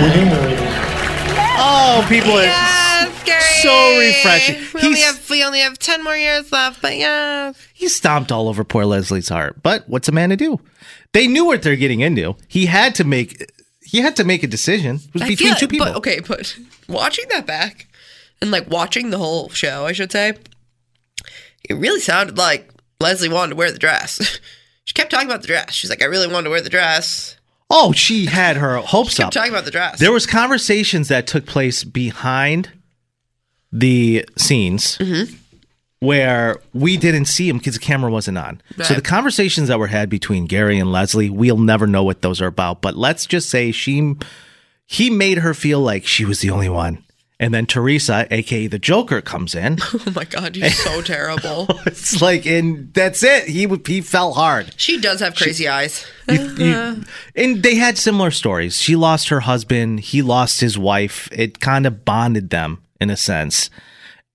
Will you marry me? Oh, people are so refreshing. We only, have, we only have 10 more years left, but yeah. He stomped all over poor Leslie's heart. But what's a man to do? They knew what they're getting into. He had to make he had to make a decision. It was I between feel- two people. But, okay, but watching that back and like watching the whole show, I should say, it really sounded like Leslie wanted to wear the dress. [LAUGHS] she kept talking about the dress. She's like, I really wanted to wear the dress. Oh, she had her [LAUGHS] hopes up. talking about the dress. There was conversations that took place behind the scenes Mm-hmm. where we didn't see them because the camera wasn't on. So the conversations that were had between Gerry and Leslie, we'll never know what those are about. But let's just say she he made her feel like she was the only one. And then Theresa, aka the Joker, comes in. [LAUGHS] oh my God, you're so [LAUGHS] terrible. [LAUGHS] it's like, and that's it. He would- he fell hard. She does have crazy eyes. You- and they had similar stories. She lost her husband. He lost his wife. It kind of bonded them in a sense.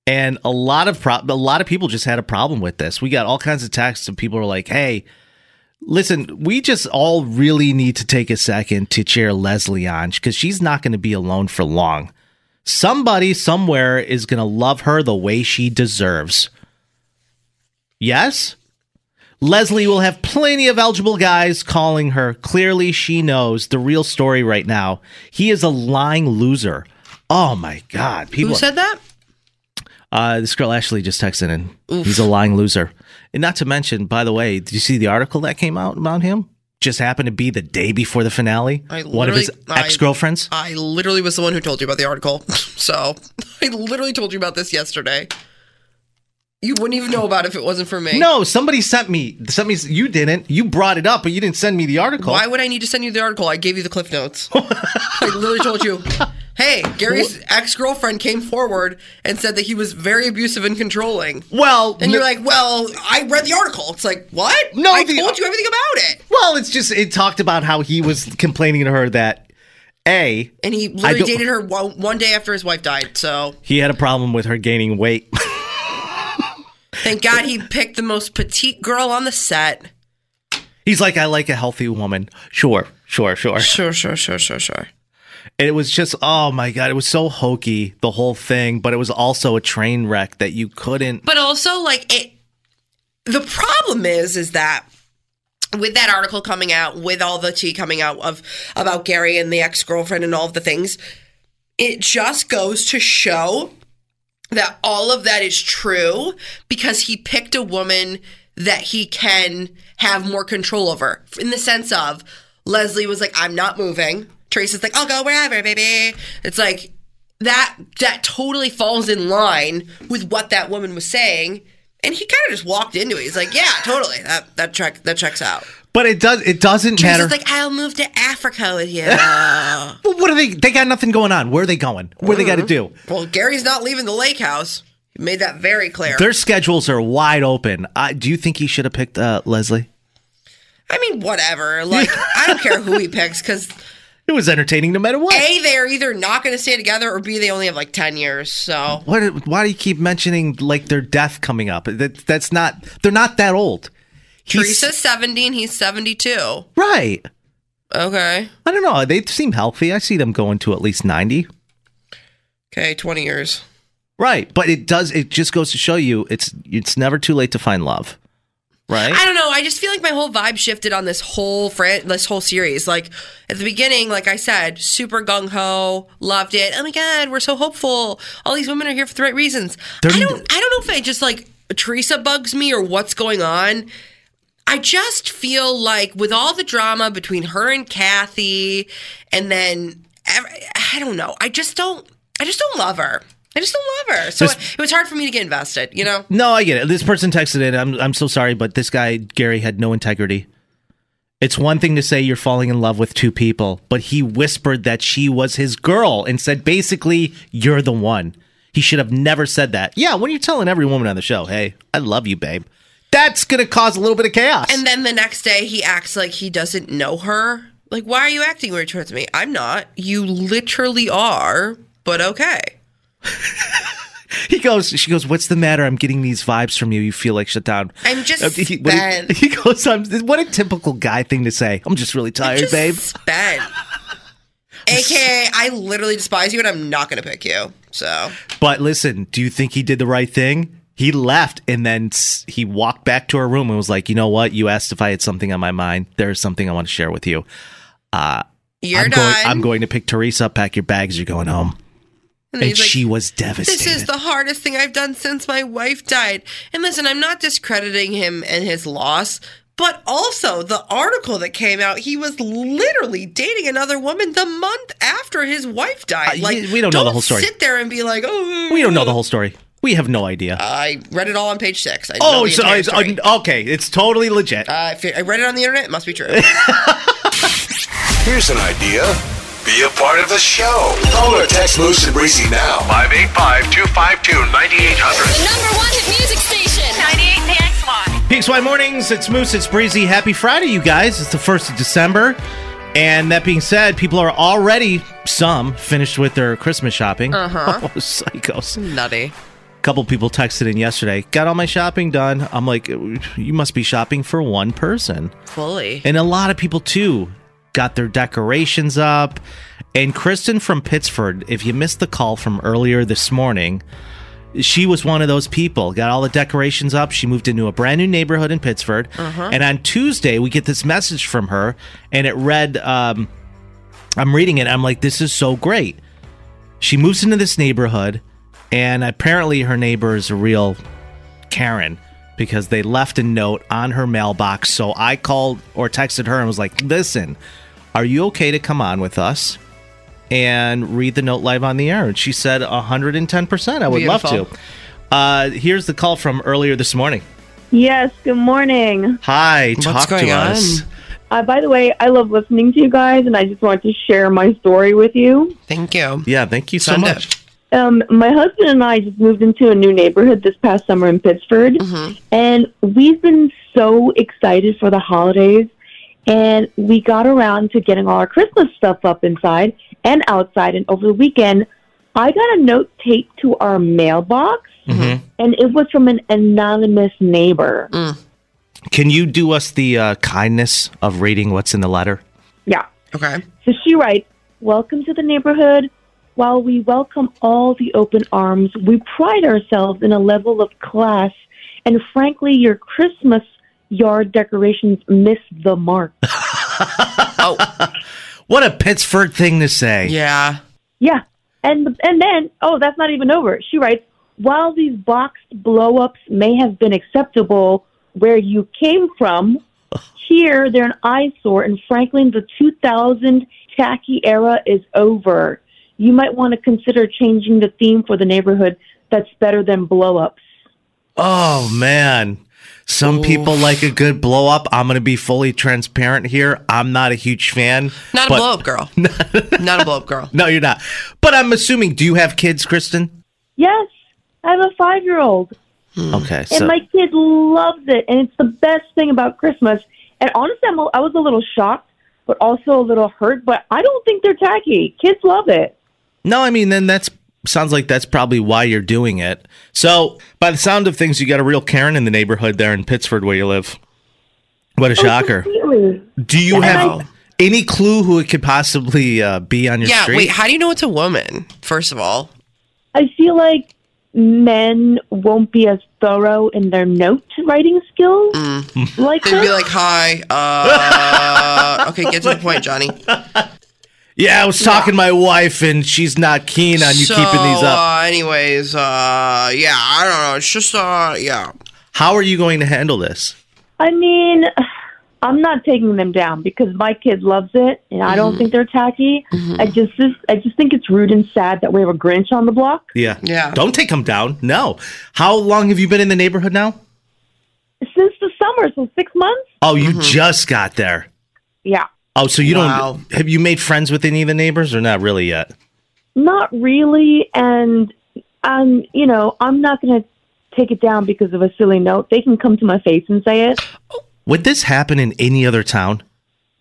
And a lot of pro- a lot of people just had a problem with this. We got all kinds of texts and people were like, "Hey, listen, we just all really need to take a second to cheer Leslie on because she's not going to be alone for long. Somebody somewhere is going to love her the way she deserves." Yes? Leslie will have plenty of eligible guys calling her. Clearly, she knows the real story right now. He is a lying loser. Oh my God. People Who said that? uh, this girl Ashley just texted in. He's a lying loser. And not to mention, by the way, did you see the article that came out about him? Just happened to be the day before the finale. I One of his ex girlfriends. I literally was the one who told you about the article. [LAUGHS] So I literally told you about this yesterday. You wouldn't even know about it if it wasn't for me. No, somebody sent me. Sent me. You didn't. You brought it up, but you didn't send me the article. Why would I need to send you the article? I gave you the cliff notes. [LAUGHS] I literally told you, hey, Gerry's ex girlfriend came forward and said that he was very abusive and controlling. Well, and you're like, well, I read the article. It's like, what? No, I the- told you everything about it. Well, it's just it talked about how he was complaining to her that a And he literally dated her one, one day after his wife died. So he had a problem with her gaining weight. [LAUGHS] thank God he picked the most petite girl on the set. He's like, I like a healthy woman. Sure, sure, sure. Sure, sure, sure, sure, sure. And it was just, oh my God, it was so hokey, the whole thing, but it was also a train wreck that you couldn't. But also, like it. The problem is, is that with that article coming out, with all the tea coming out of about Gerry and the ex girlfriend and all of the things, it just goes to show that all of that is true because he picked a woman that he can have more control over. In the sense of Leslie was like, I'm not moving. Theresa's like, I'll go wherever, baby. It's like that that totally falls in line with what that woman was saying. And he kind of just walked into it. He's like, "Yeah, totally. That that check that checks out." But it does, it doesn't matter. Theresa's like, "I'll move to Africa with you." [LAUGHS] well, what are they? They got nothing going on. Where are they going? What do they got to do? well, Gerry's not leaving the lake house. He made that very clear. Their schedules are wide open. Uh, do you think he should have picked uh, Leslie? I mean, whatever. Like, I don't care who he picks because It was entertaining no matter what. a they're either not going to stay together or b they only have like ten years. So What? Why do you keep mentioning like their death coming up? That that's not. They're not that old. He's- Theresa's seventy and he's seventy-two. right. Okay. I don't know. They seem healthy. I see them going to at least ninety. Okay, twenty years. Right, but it does. It just goes to show you it's it's never too late to find love. Right. I don't know. I just feel like my whole vibe shifted on this whole fran- this whole series. Like at the beginning, like I said, super gung ho, loved it. Oh my god, we're so hopeful. All these women are here for the right reasons. They're- I don't. I don't know if I just like Theresa bugs me or what's going on. I just feel like with all the drama between her and Kathy, and then I don't know. I just don't. I just don't love her. I just don't love her. So This- it, was hard for me to get invested. You know. No, I get it. This person texted in. I'm I'm so sorry, but this guy Gerry had no integrity. It's one thing to say you're falling in love with two people, but he whispered that she was his girl and said basically you're the one. He should have never said that. Yeah, when you're telling every woman on the show, "Hey, I love you, babe," that's gonna cause a little bit of chaos. And then the next day, he acts like he doesn't know her. Like, why are you acting weird towards me? I'm not. You literally are, but okay. [LAUGHS] he goes, she goes, "What's the matter? I'm getting these vibes from you. You feel like shut down." I'm just Uh, he, what he- [LAUGHS] he goes, I'm, "What a typical guy thing to say." I'm just really tired, just babe. spent. [LAUGHS] AKA, I literally despise you and I'm not going to pick you. So, But listen, do you think he did the right thing? He left and then he walked back to her room and was like, "You know what? You asked if I had something on my mind. There's something I want to share with you. Uh, You're I'm going. done." I'm going to pick Theresa up. Pack your bags. You're going home." And And, he's like, she was devastated. this is the hardest thing I've done since my wife died. And listen, I'm not discrediting him and his loss, but also the article that came out, he was literally dating another woman the month after his wife died. Uh, like, y- we don't know the whole story. Sit there and be like, oh, we don't know the whole story. We have no idea. I read it all on page six. I know oh, the so entire it's, story. okay. It's totally legit. Uh, I read it on the internet. It must be true. [LAUGHS] Here's an idea. Be a part of the show. Call or text Moose and Breezy now. 585 252 9800. The number one hit music station. 98 PXY. PXY Mornings, it's Moose, it's Breezy. Happy Friday, you guys. It's the 1st of December. And that being said, people are already, some, finished with their Christmas shopping. Uh-huh. [LAUGHS] Oh, psychos. Nutty. couple people texted in yesterday, got all my shopping done. I'm like, you must be shopping for one person. Fully. And a lot of people, too, got their decorations up. And Kristen from Pittsford, if you missed the call from earlier this morning, she was one of those people. Got all the decorations up. She moved into a brand new neighborhood in Pittsford. Uh-huh. And on Tuesday, we get this message from her, and it read, um, I'm reading it. I'm like, this is so great. She moves into this neighborhood, and apparently her neighbor is a real Karen because they left a note on her mailbox. So I called or texted her and was like, listen, are you okay to come on with us and read the note live on the air? And she said 110%. I would love to. Uh, here's the call from earlier this morning. Yes, good morning. Hi, What's talk going to us. Uh, by the way, I love listening to you guys, and I just wanted to share my story with you. Thank you. Yeah, thank you so Send much. Um, my husband and I just moved into a new neighborhood this past summer in Pittsford, and we've been so excited for the holidays. And we got around to getting all our Christmas stuff up inside and outside. And over the weekend, I got a note taped to our mailbox, Mhm. and it was from an anonymous neighbor. Can you do us the uh, kindness of reading what's in the letter? Yeah. Okay. So she writes, Welcome to the neighborhood. While we welcome all the open arms, we pride ourselves in a level of class, and frankly, your Christmas yard decorations miss the mark. [LAUGHS] Oh. What a Pittsford thing to say. Yeah. yeah. And and then, oh, that's not even over. She writes, While these boxed blow ups may have been acceptable where you came from, here they're an eyesore, and frankly, the 2000 tacky era is over. You might want to consider changing the theme for the neighborhood that's better than blow ups. Oh man. Some people like a good blow up. I'm going to be fully transparent here. I'm not a huge fan. Not a but- blow up girl. [LAUGHS] not a blow up girl. No, you're not. But I'm assuming do you have kids, Kristen? Yes, I have a five year old, hmm. Okay. and my kid loves it, and it's the best thing about Christmas. And honestly, I'm a, I was a little shocked, but also a little hurt, but I don't think they're tacky. Kids love it. No, I mean then that's sounds like that's probably why you're doing it. So, by the sound of things, you got a real Karen in the neighborhood there in Pittsford where you live. What a shocker. Completely. Do you And have I- any clue who it could possibly uh, be on your Yeah. street? Wait. How do you know it's a woman? First of all. I feel like men won't be as thorough in their note writing skills. Like They'd be like, "Hi." Uh, okay, get to the point, Johnny. [LAUGHS] yeah, I was talking to my wife and she's not keen on you so, keeping these up. Uh, anyways, uh, yeah, I don't know. It's just, uh, yeah. How are you going to handle this? I mean, I'm not taking them down because my kid loves it, and I don't think they're tacky. I just, I just think it's rude and sad that we have a Grinch on the block. Yeah. Yeah. Don't take them down. No. How long have you been in the neighborhood now? Since the summer, so six months. Oh, you just got there. Yeah, Oh, so you Wow. don't have you made friends with any of the neighbors or not really yet? not really, and um, you know, I'm not going to take it down because of a silly note. They can come to my face and say it. Would this happen in any other town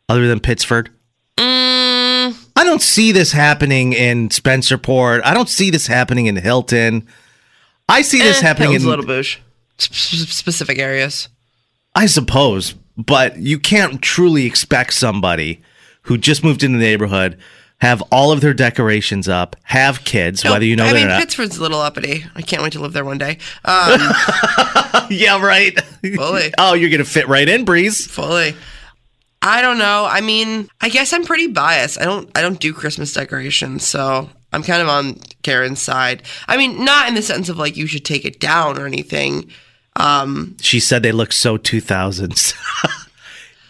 other than Pittsford? Mm, I don't see this happening in Spencerport. I don't see this happening in Hilton. I see this eh, happening Hilton's in little bush. Sp- specific areas. I suppose, but you can't truly expect somebody who just moved in the neighborhood, have all of their decorations up, have kids, whether you know I mean, or not. Pittsford's a little uppity. I can't wait to live there one day. [LAUGHS] Um, yeah, right. fully. [LAUGHS] Oh, you're gonna fit right in, Breeze. Fully. I don't know. I mean, I guess I'm pretty biased. I don't. I don't do Christmas decorations, so I'm kind of on Karen's side. I mean, not in the sense of like you should take it down or anything. Um, She said they look so 2000s.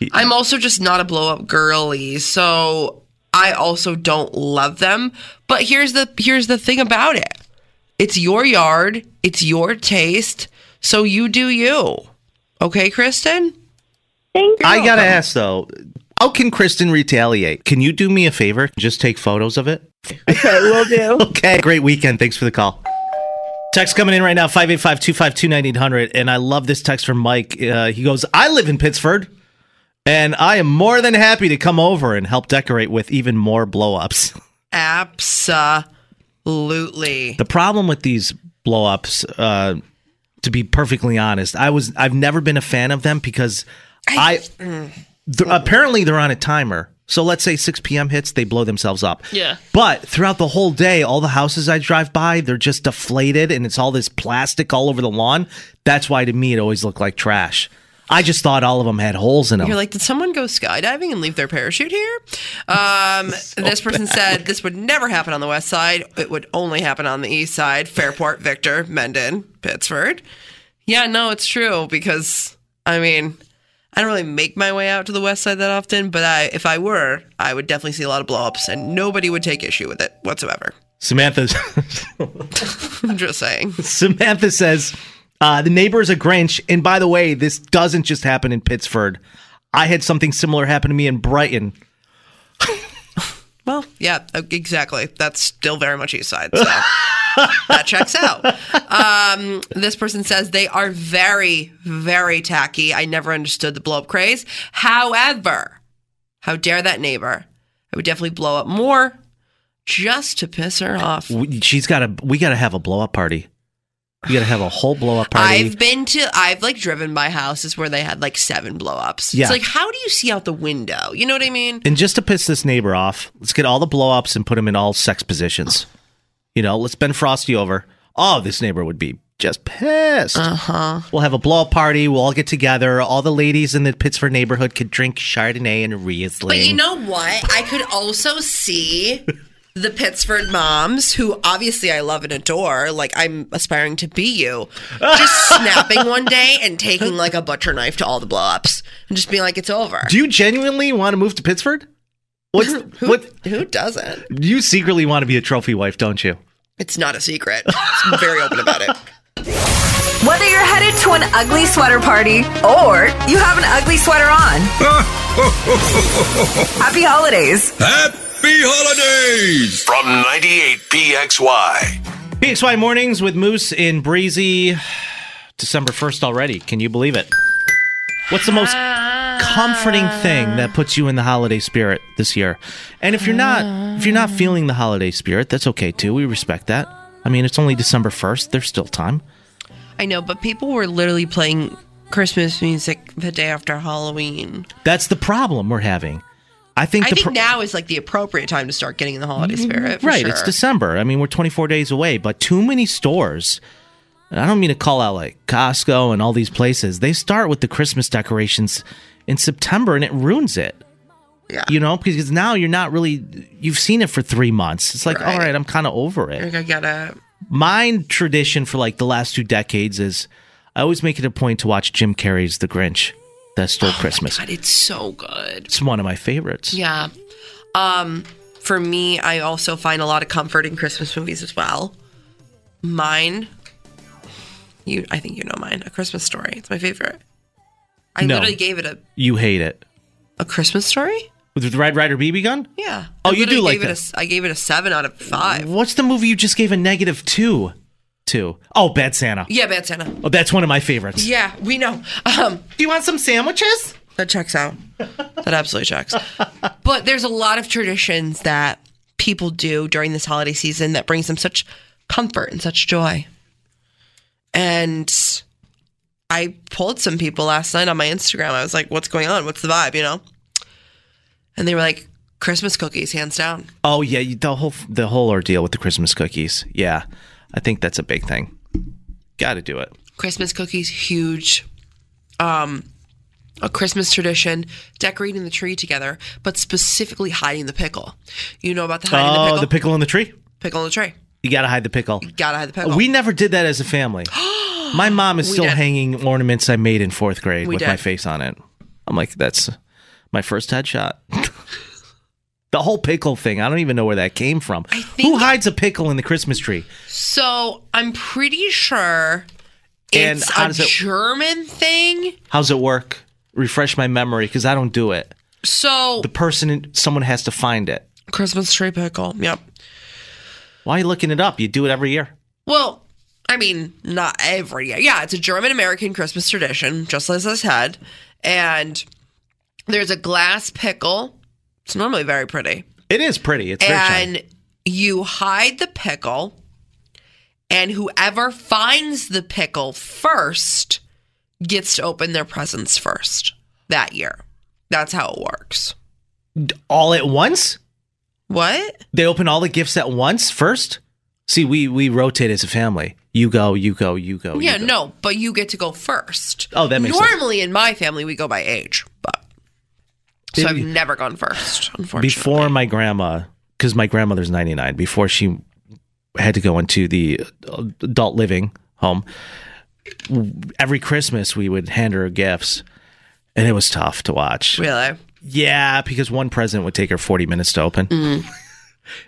[LAUGHS] I'm also just not a blow up girly, so I also don't love them. But here's the here's the thing about it. It's your yard, it's your taste, so you do you. Okay, Kristen? Thank you. I gotta ask though, how can Kristen retaliate? Can you do me a favor? Just take photos of it. [LAUGHS] Okay, we'll do. [LAUGHS] Okay, great weekend. Thanks for the call. Text coming in right now 585 252 9800. And I love this text from Mike. Uh, he goes, I live in Pittsford and I am more than happy to come over and help decorate with even more blow ups. Absolutely. The problem with these blow ups, uh, to be perfectly honest, I was I've never been a fan of them because I, Mm. th- apparently they're on a timer. So let's say 6 p.m. hits, they blow themselves up. Yeah. But throughout the whole day, all the houses I drive by, they're just deflated and it's all this plastic all over the lawn. That's why to me it always looked like trash. I just thought all of them had holes in them. You're like, did someone go skydiving and leave their parachute here? Um, [LAUGHS] this person said this would never happen on the west side. It would only happen on the east side. Fairport, Victor, Mendon, Pittsford. Yeah, no, it's true because I mean, I don't really make my way out to the west side that often, but I, if I were, I would definitely see a lot of blowups, and nobody would take issue with it whatsoever. Samantha [LAUGHS] I'm just saying. Samantha says uh, the neighbor is a Grinch, and by the way, this doesn't just happen in Pittsford. I had something similar happen to me in Brighton. Well, yeah, uh, exactly. That's still very much east side, so [LAUGHS] that checks out. Um, this person says they are very, very tacky. I never understood the blow up craze. However, how dare that neighbor? I would definitely blow up more just to piss her off. We- She's got to. We got to have a blow up party. We got to have a whole blow up party. I've been to, I've like driven by houses where they had like seven blow ups. Yeah. It's like, how do you see out the window? You know what I mean? and just to piss this neighbor off, let's get all the blow ups and put them in all sex positions. You know, let's bend Frosty over. Oh, this neighbor would be just pissed. Uh huh. We'll have a blow up party. We'll all get together. All the ladies in the Pittsford neighborhood could drink Chardonnay and Riesling. But you know what? I could also see [LAUGHS] the Pittsford moms, who obviously I love and adore, like I'm aspiring to be you, just [LAUGHS] snapping one day and taking like a butcher knife to all the blow ups and just being like, it's over. Do you genuinely want to move to Pittsford? What's what? Who doesn't? You secretly want to be a trophy wife, don't you? It's not a secret. I'm very open about it. [LAUGHS] Whether you're headed to an ugly sweater party or you have an ugly sweater on, [LAUGHS] happy holidays. Happy holidays from 98 PXY. PXY mornings with Moose in Breezy. December 1st already. Can you believe it? What's the most comforting thing that puts you in the holiday spirit this year? And if you're not if you're not feeling the holiday spirit, that's okay too. We respect that. I mean, it's only December 1st. There's still time. I know, but people were literally playing Christmas music the day after Halloween. That's the problem we're having. I think I think pro- now is like the appropriate time to start getting in the holiday mm-hmm. spirit. for right, sure. it's December. I mean, we're 24 days away, but too many stores. And I don't mean to call out like Costco and all these places. They start with the Christmas decorations in September and it ruins it. Yeah. You know, because now you're not really you've seen it for 3 months. It's like, Right. all right, I'm kind of over it. I gotta. My tradition for like the last two decades is I always make it a point to watch Jim Carrey's The Grinch that stole Christmas. God, it's so good. It's one of my favorites. Yeah. Um, for me, I also find a lot of comfort in Christmas movies as well. Mine, you, I think you know mine. A Christmas Story. It's my favorite. I No. literally gave it a You hate it. a Christmas Story. With the Red Rider BB gun? Yeah. Oh, I you do literally like gave it a that. s- I gave it a seven out of five. What's the movie you just gave a negative two to? Oh, Bad Santa. Yeah, Bad Santa. Oh, that's one of my favorites. Yeah, we know. Um, Do you want some sandwiches? That checks out. That absolutely checks. But there's a lot of traditions that people do during this holiday season that brings them such comfort and such joy. And I pulled some people last night on my Instagram. I was like, what's going on? What's the vibe, you know? And they were like, Christmas cookies, hands down. Oh yeah, the whole the whole ordeal with the Christmas cookies. Yeah, I think that's a big thing. Got to do it. Christmas cookies, huge. Um, a Christmas tradition, decorating the tree together, but specifically hiding the pickle. You know about the hiding the Oh, pickle? the pickle in the tree. pickle in the tree. You got to hide the pickle. Gotta hide the pickle. We never did that as a family. [GASPS] My mom is We still did. hanging ornaments I made in fourth grade We with my face on it. I'm like, that's my first headshot. [LAUGHS] the whole pickle thing, I don't even know where that came from. Who hides a pickle in the Christmas tree? So I'm pretty sure And it's how a does it- German thing. How's it work? Refresh my memory because I don't do it. So The person, someone has to find it. Christmas tree pickle. Yep. Why are you looking it up? You do it every year. Well, I mean, not every year. Yeah, it's a German American Christmas tradition, just as I said. And there's a glass pickle. It's normally very pretty. It is pretty. It's very shiny. and you hide the pickle, and whoever finds the pickle first gets to open their presents first that year. That's how it works. all at once. What? They open all the gifts at once first. See, we we rotate as a family. You go, you go, you go. you yeah, go. no, but you get to go first. Oh, that makes sense. Normally in my family we go by age, so I've never gone first, unfortunately. Before my grandma, because my grandmother's ninety nine. Before she had to go into the adult living home, every Christmas we would hand her gifts, and it was tough to watch. Really? Yeah, because one present would take her 40 minutes to open. Mm. [LAUGHS]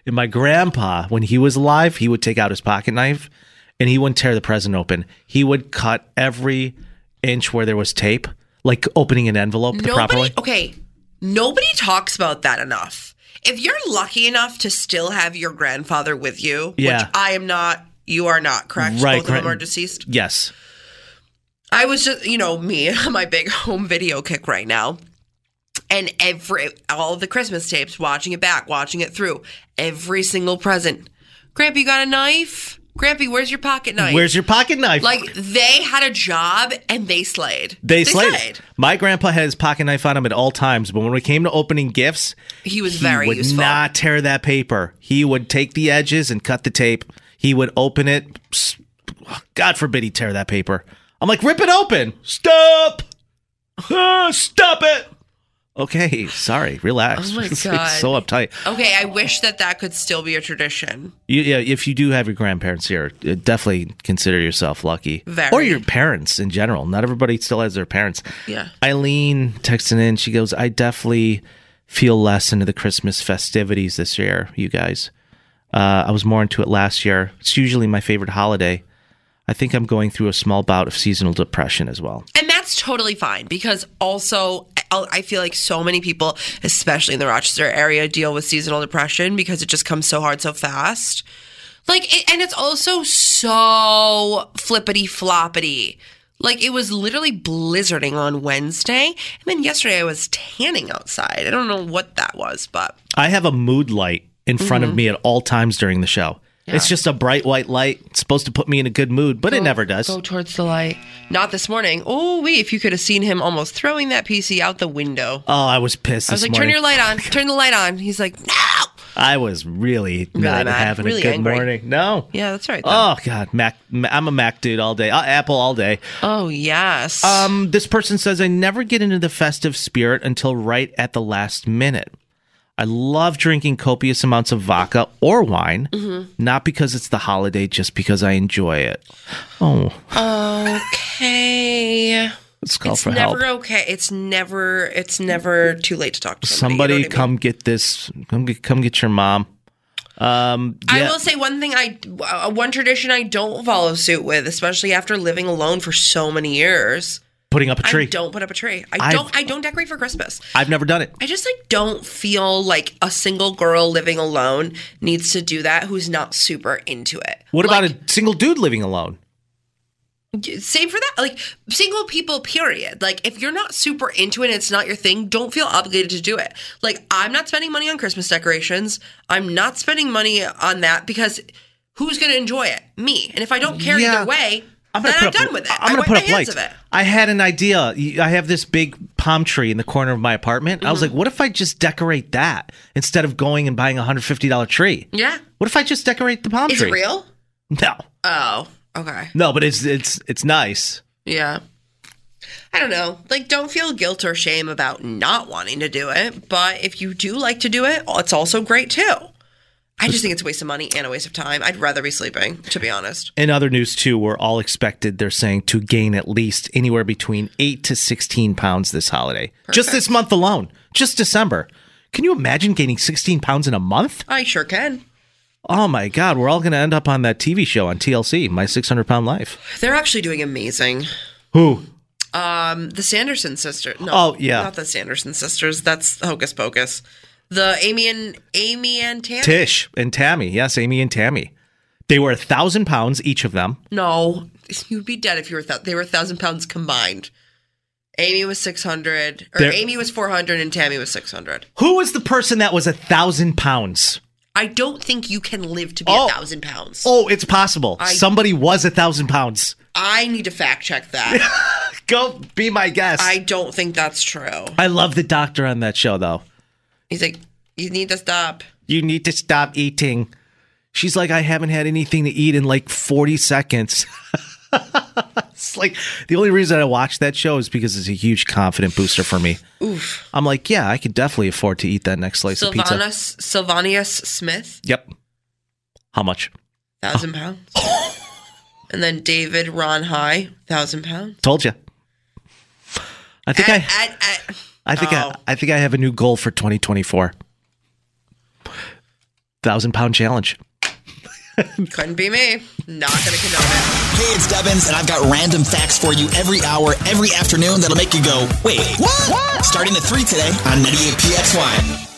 And my grandpa, when he was alive, he would take out his pocket knife and he wouldn't tear the present open. He would cut every inch where there was tape, like opening an envelope Nobody properly. okay. Nobody talks about that enough. If you're lucky enough to still have your grandfather with you, Yeah. which I am not, you are not, correct? Right, Both of them are deceased. Yes. I was just, you know, me, [LAUGHS] my big home video kick right now. And every all the Christmas tapes, watching it back, watching it through, every single present. Grandpa, you got a knife? Grandpa, where's your pocket knife? Where's your pocket knife? Like they had a job and they slayed. they slayed. it. My grandpa had his pocket knife on him at all times, but when it came to opening gifts, He was very would useful. not tear that paper. He would take the edges and cut the tape. He would open it. God forbid he tear that paper. I'm like, rip it open. Stop. Ah, stop it. Okay, sorry. Relax. Oh my [LAUGHS] It's God. so uptight. Okay, I wish that that could still be a tradition. You, yeah, if you do have your grandparents here, uh, definitely consider yourself lucky. Very. Or your parents in general. Not everybody still has their parents. Yeah. Eileen texting in, she goes, I definitely feel less into the Christmas festivities this year, you guys. Uh, I was more into it last year. It's usually my favorite holiday. I think I'm going through a small bout of seasonal depression as well. And that's totally fine because also I I feel like so many people, especially in the Rochester area, deal with seasonal depression because it just comes so hard so fast. Like, it, and it's also so flippity floppity. Like, it was literally blizzarding on Wednesday. And then yesterday I was tanning outside. I don't know what that was, but I have a mood light in front of Mhm. me at all times during the show. It's just a bright white light. It's supposed to put me in a good mood, but it never does. go towards the light. Not this morning. Oh, wait, if you could have seen him almost throwing that PC out the window. Oh, I was pissed I was this like, turn your light on. Turn the light on. He's like, no. I was really, not mad, having really a good angry. morning. No. Yeah, that's right. Oh God, Mac. I'm a Mac dude all day. Uh, Apple all day. Oh yes. Um, this person says I never get into the festive spirit until right at the last minute. I love drinking copious amounts of vodka or wine, Mhm. not because it's the holiday, just because I enjoy it. Oh, Okay. let's call it's for never help. okay. It's never. It's never too late to talk to somebody. Somebody, you know what I come get this. Come get, come get your mom. Um, I will say one thing. I uh, one tradition I don't follow suit with, especially after living alone for so many years. Putting up a tree. I don't put up a tree. I I've- don't. I don't decorate for Christmas. I've never done it. I just like don't feel like a single girl living alone needs to do that who's not super into it. What about a single dude living alone? Same for that. Like single people, period. Like if you're not super into it and it's not your thing, don't feel obligated to do it. Like I'm not spending money on Christmas decorations. I'm not spending money on that because who's going to enjoy it? Me. And if I don't care Yeah. either way, I'm gonna I'm put up, done with it. I'm gonna wipe put up lights. of it. I had an idea. I have this big palm tree in the corner of my apartment. I was Mm-hmm. like, what if I just decorate that instead of going and buying a hundred fifty dollar tree? Yeah. What if I just decorate the palm Is tree? it real? No, Oh, okay. no, but it's it's it's nice. Yeah. I don't know. Like, don't feel guilt or shame about not wanting to do it. But if you do like to do it, it's also great too. I just think it's a waste of money and a waste of time. I'd rather be sleeping, to be honest. In other news too, we're all expected. They're saying to gain at least anywhere between eight to sixteen pounds this holiday. Just this month alone, just December. Can you imagine gaining sixteen pounds in a month? I sure can. Oh my God, we're all going to end up on that TV show on TLC, My 600 Pound Life. They're actually doing amazing. Who? Um, the Sanderson sisters. No, Oh, yeah. not the Sanderson sisters. That's Hocus Pocus. The Amy and Amy and Tammy. Tish and Tammy. Yes, Amy and Tammy. They were a thousand pounds each of them. No, you'd be dead if you were. Th- they were a thousand pounds combined. Amy was six hundred, or They're- Amy was four hundred, and Tammy was six hundred. Who was the person that was a thousand pounds? I don't think you can live to be Oh. a thousand pounds. Oh, it's possible. I- Somebody was a thousand pounds. I need to fact check that. [LAUGHS] Go be my guest. I don't think that's true. I love the doctor on that show, though. He's like, you need to stop. You need to stop eating. She's like, I haven't had anything to eat in like 40 seconds. [LAUGHS] it's like the only reason I watch that show is because it's a huge confident booster for me. Oof. I'm like, yeah, I could definitely afford to eat that next slice of pizza. Sylvanus Sylvanius Smith, Yep. How much? thousand pounds. And then David Ron High, thousand pounds. Told you. I think I, At- at- I think oh. I, I think I have a new goal for 2024. Thousand pound challenge. couldn't be me. Not gonna condone it. Hey, it's Devins, and I've got random facts for you every hour, every afternoon that'll make you go, wait, what? Starting at 3 today on 98PXY.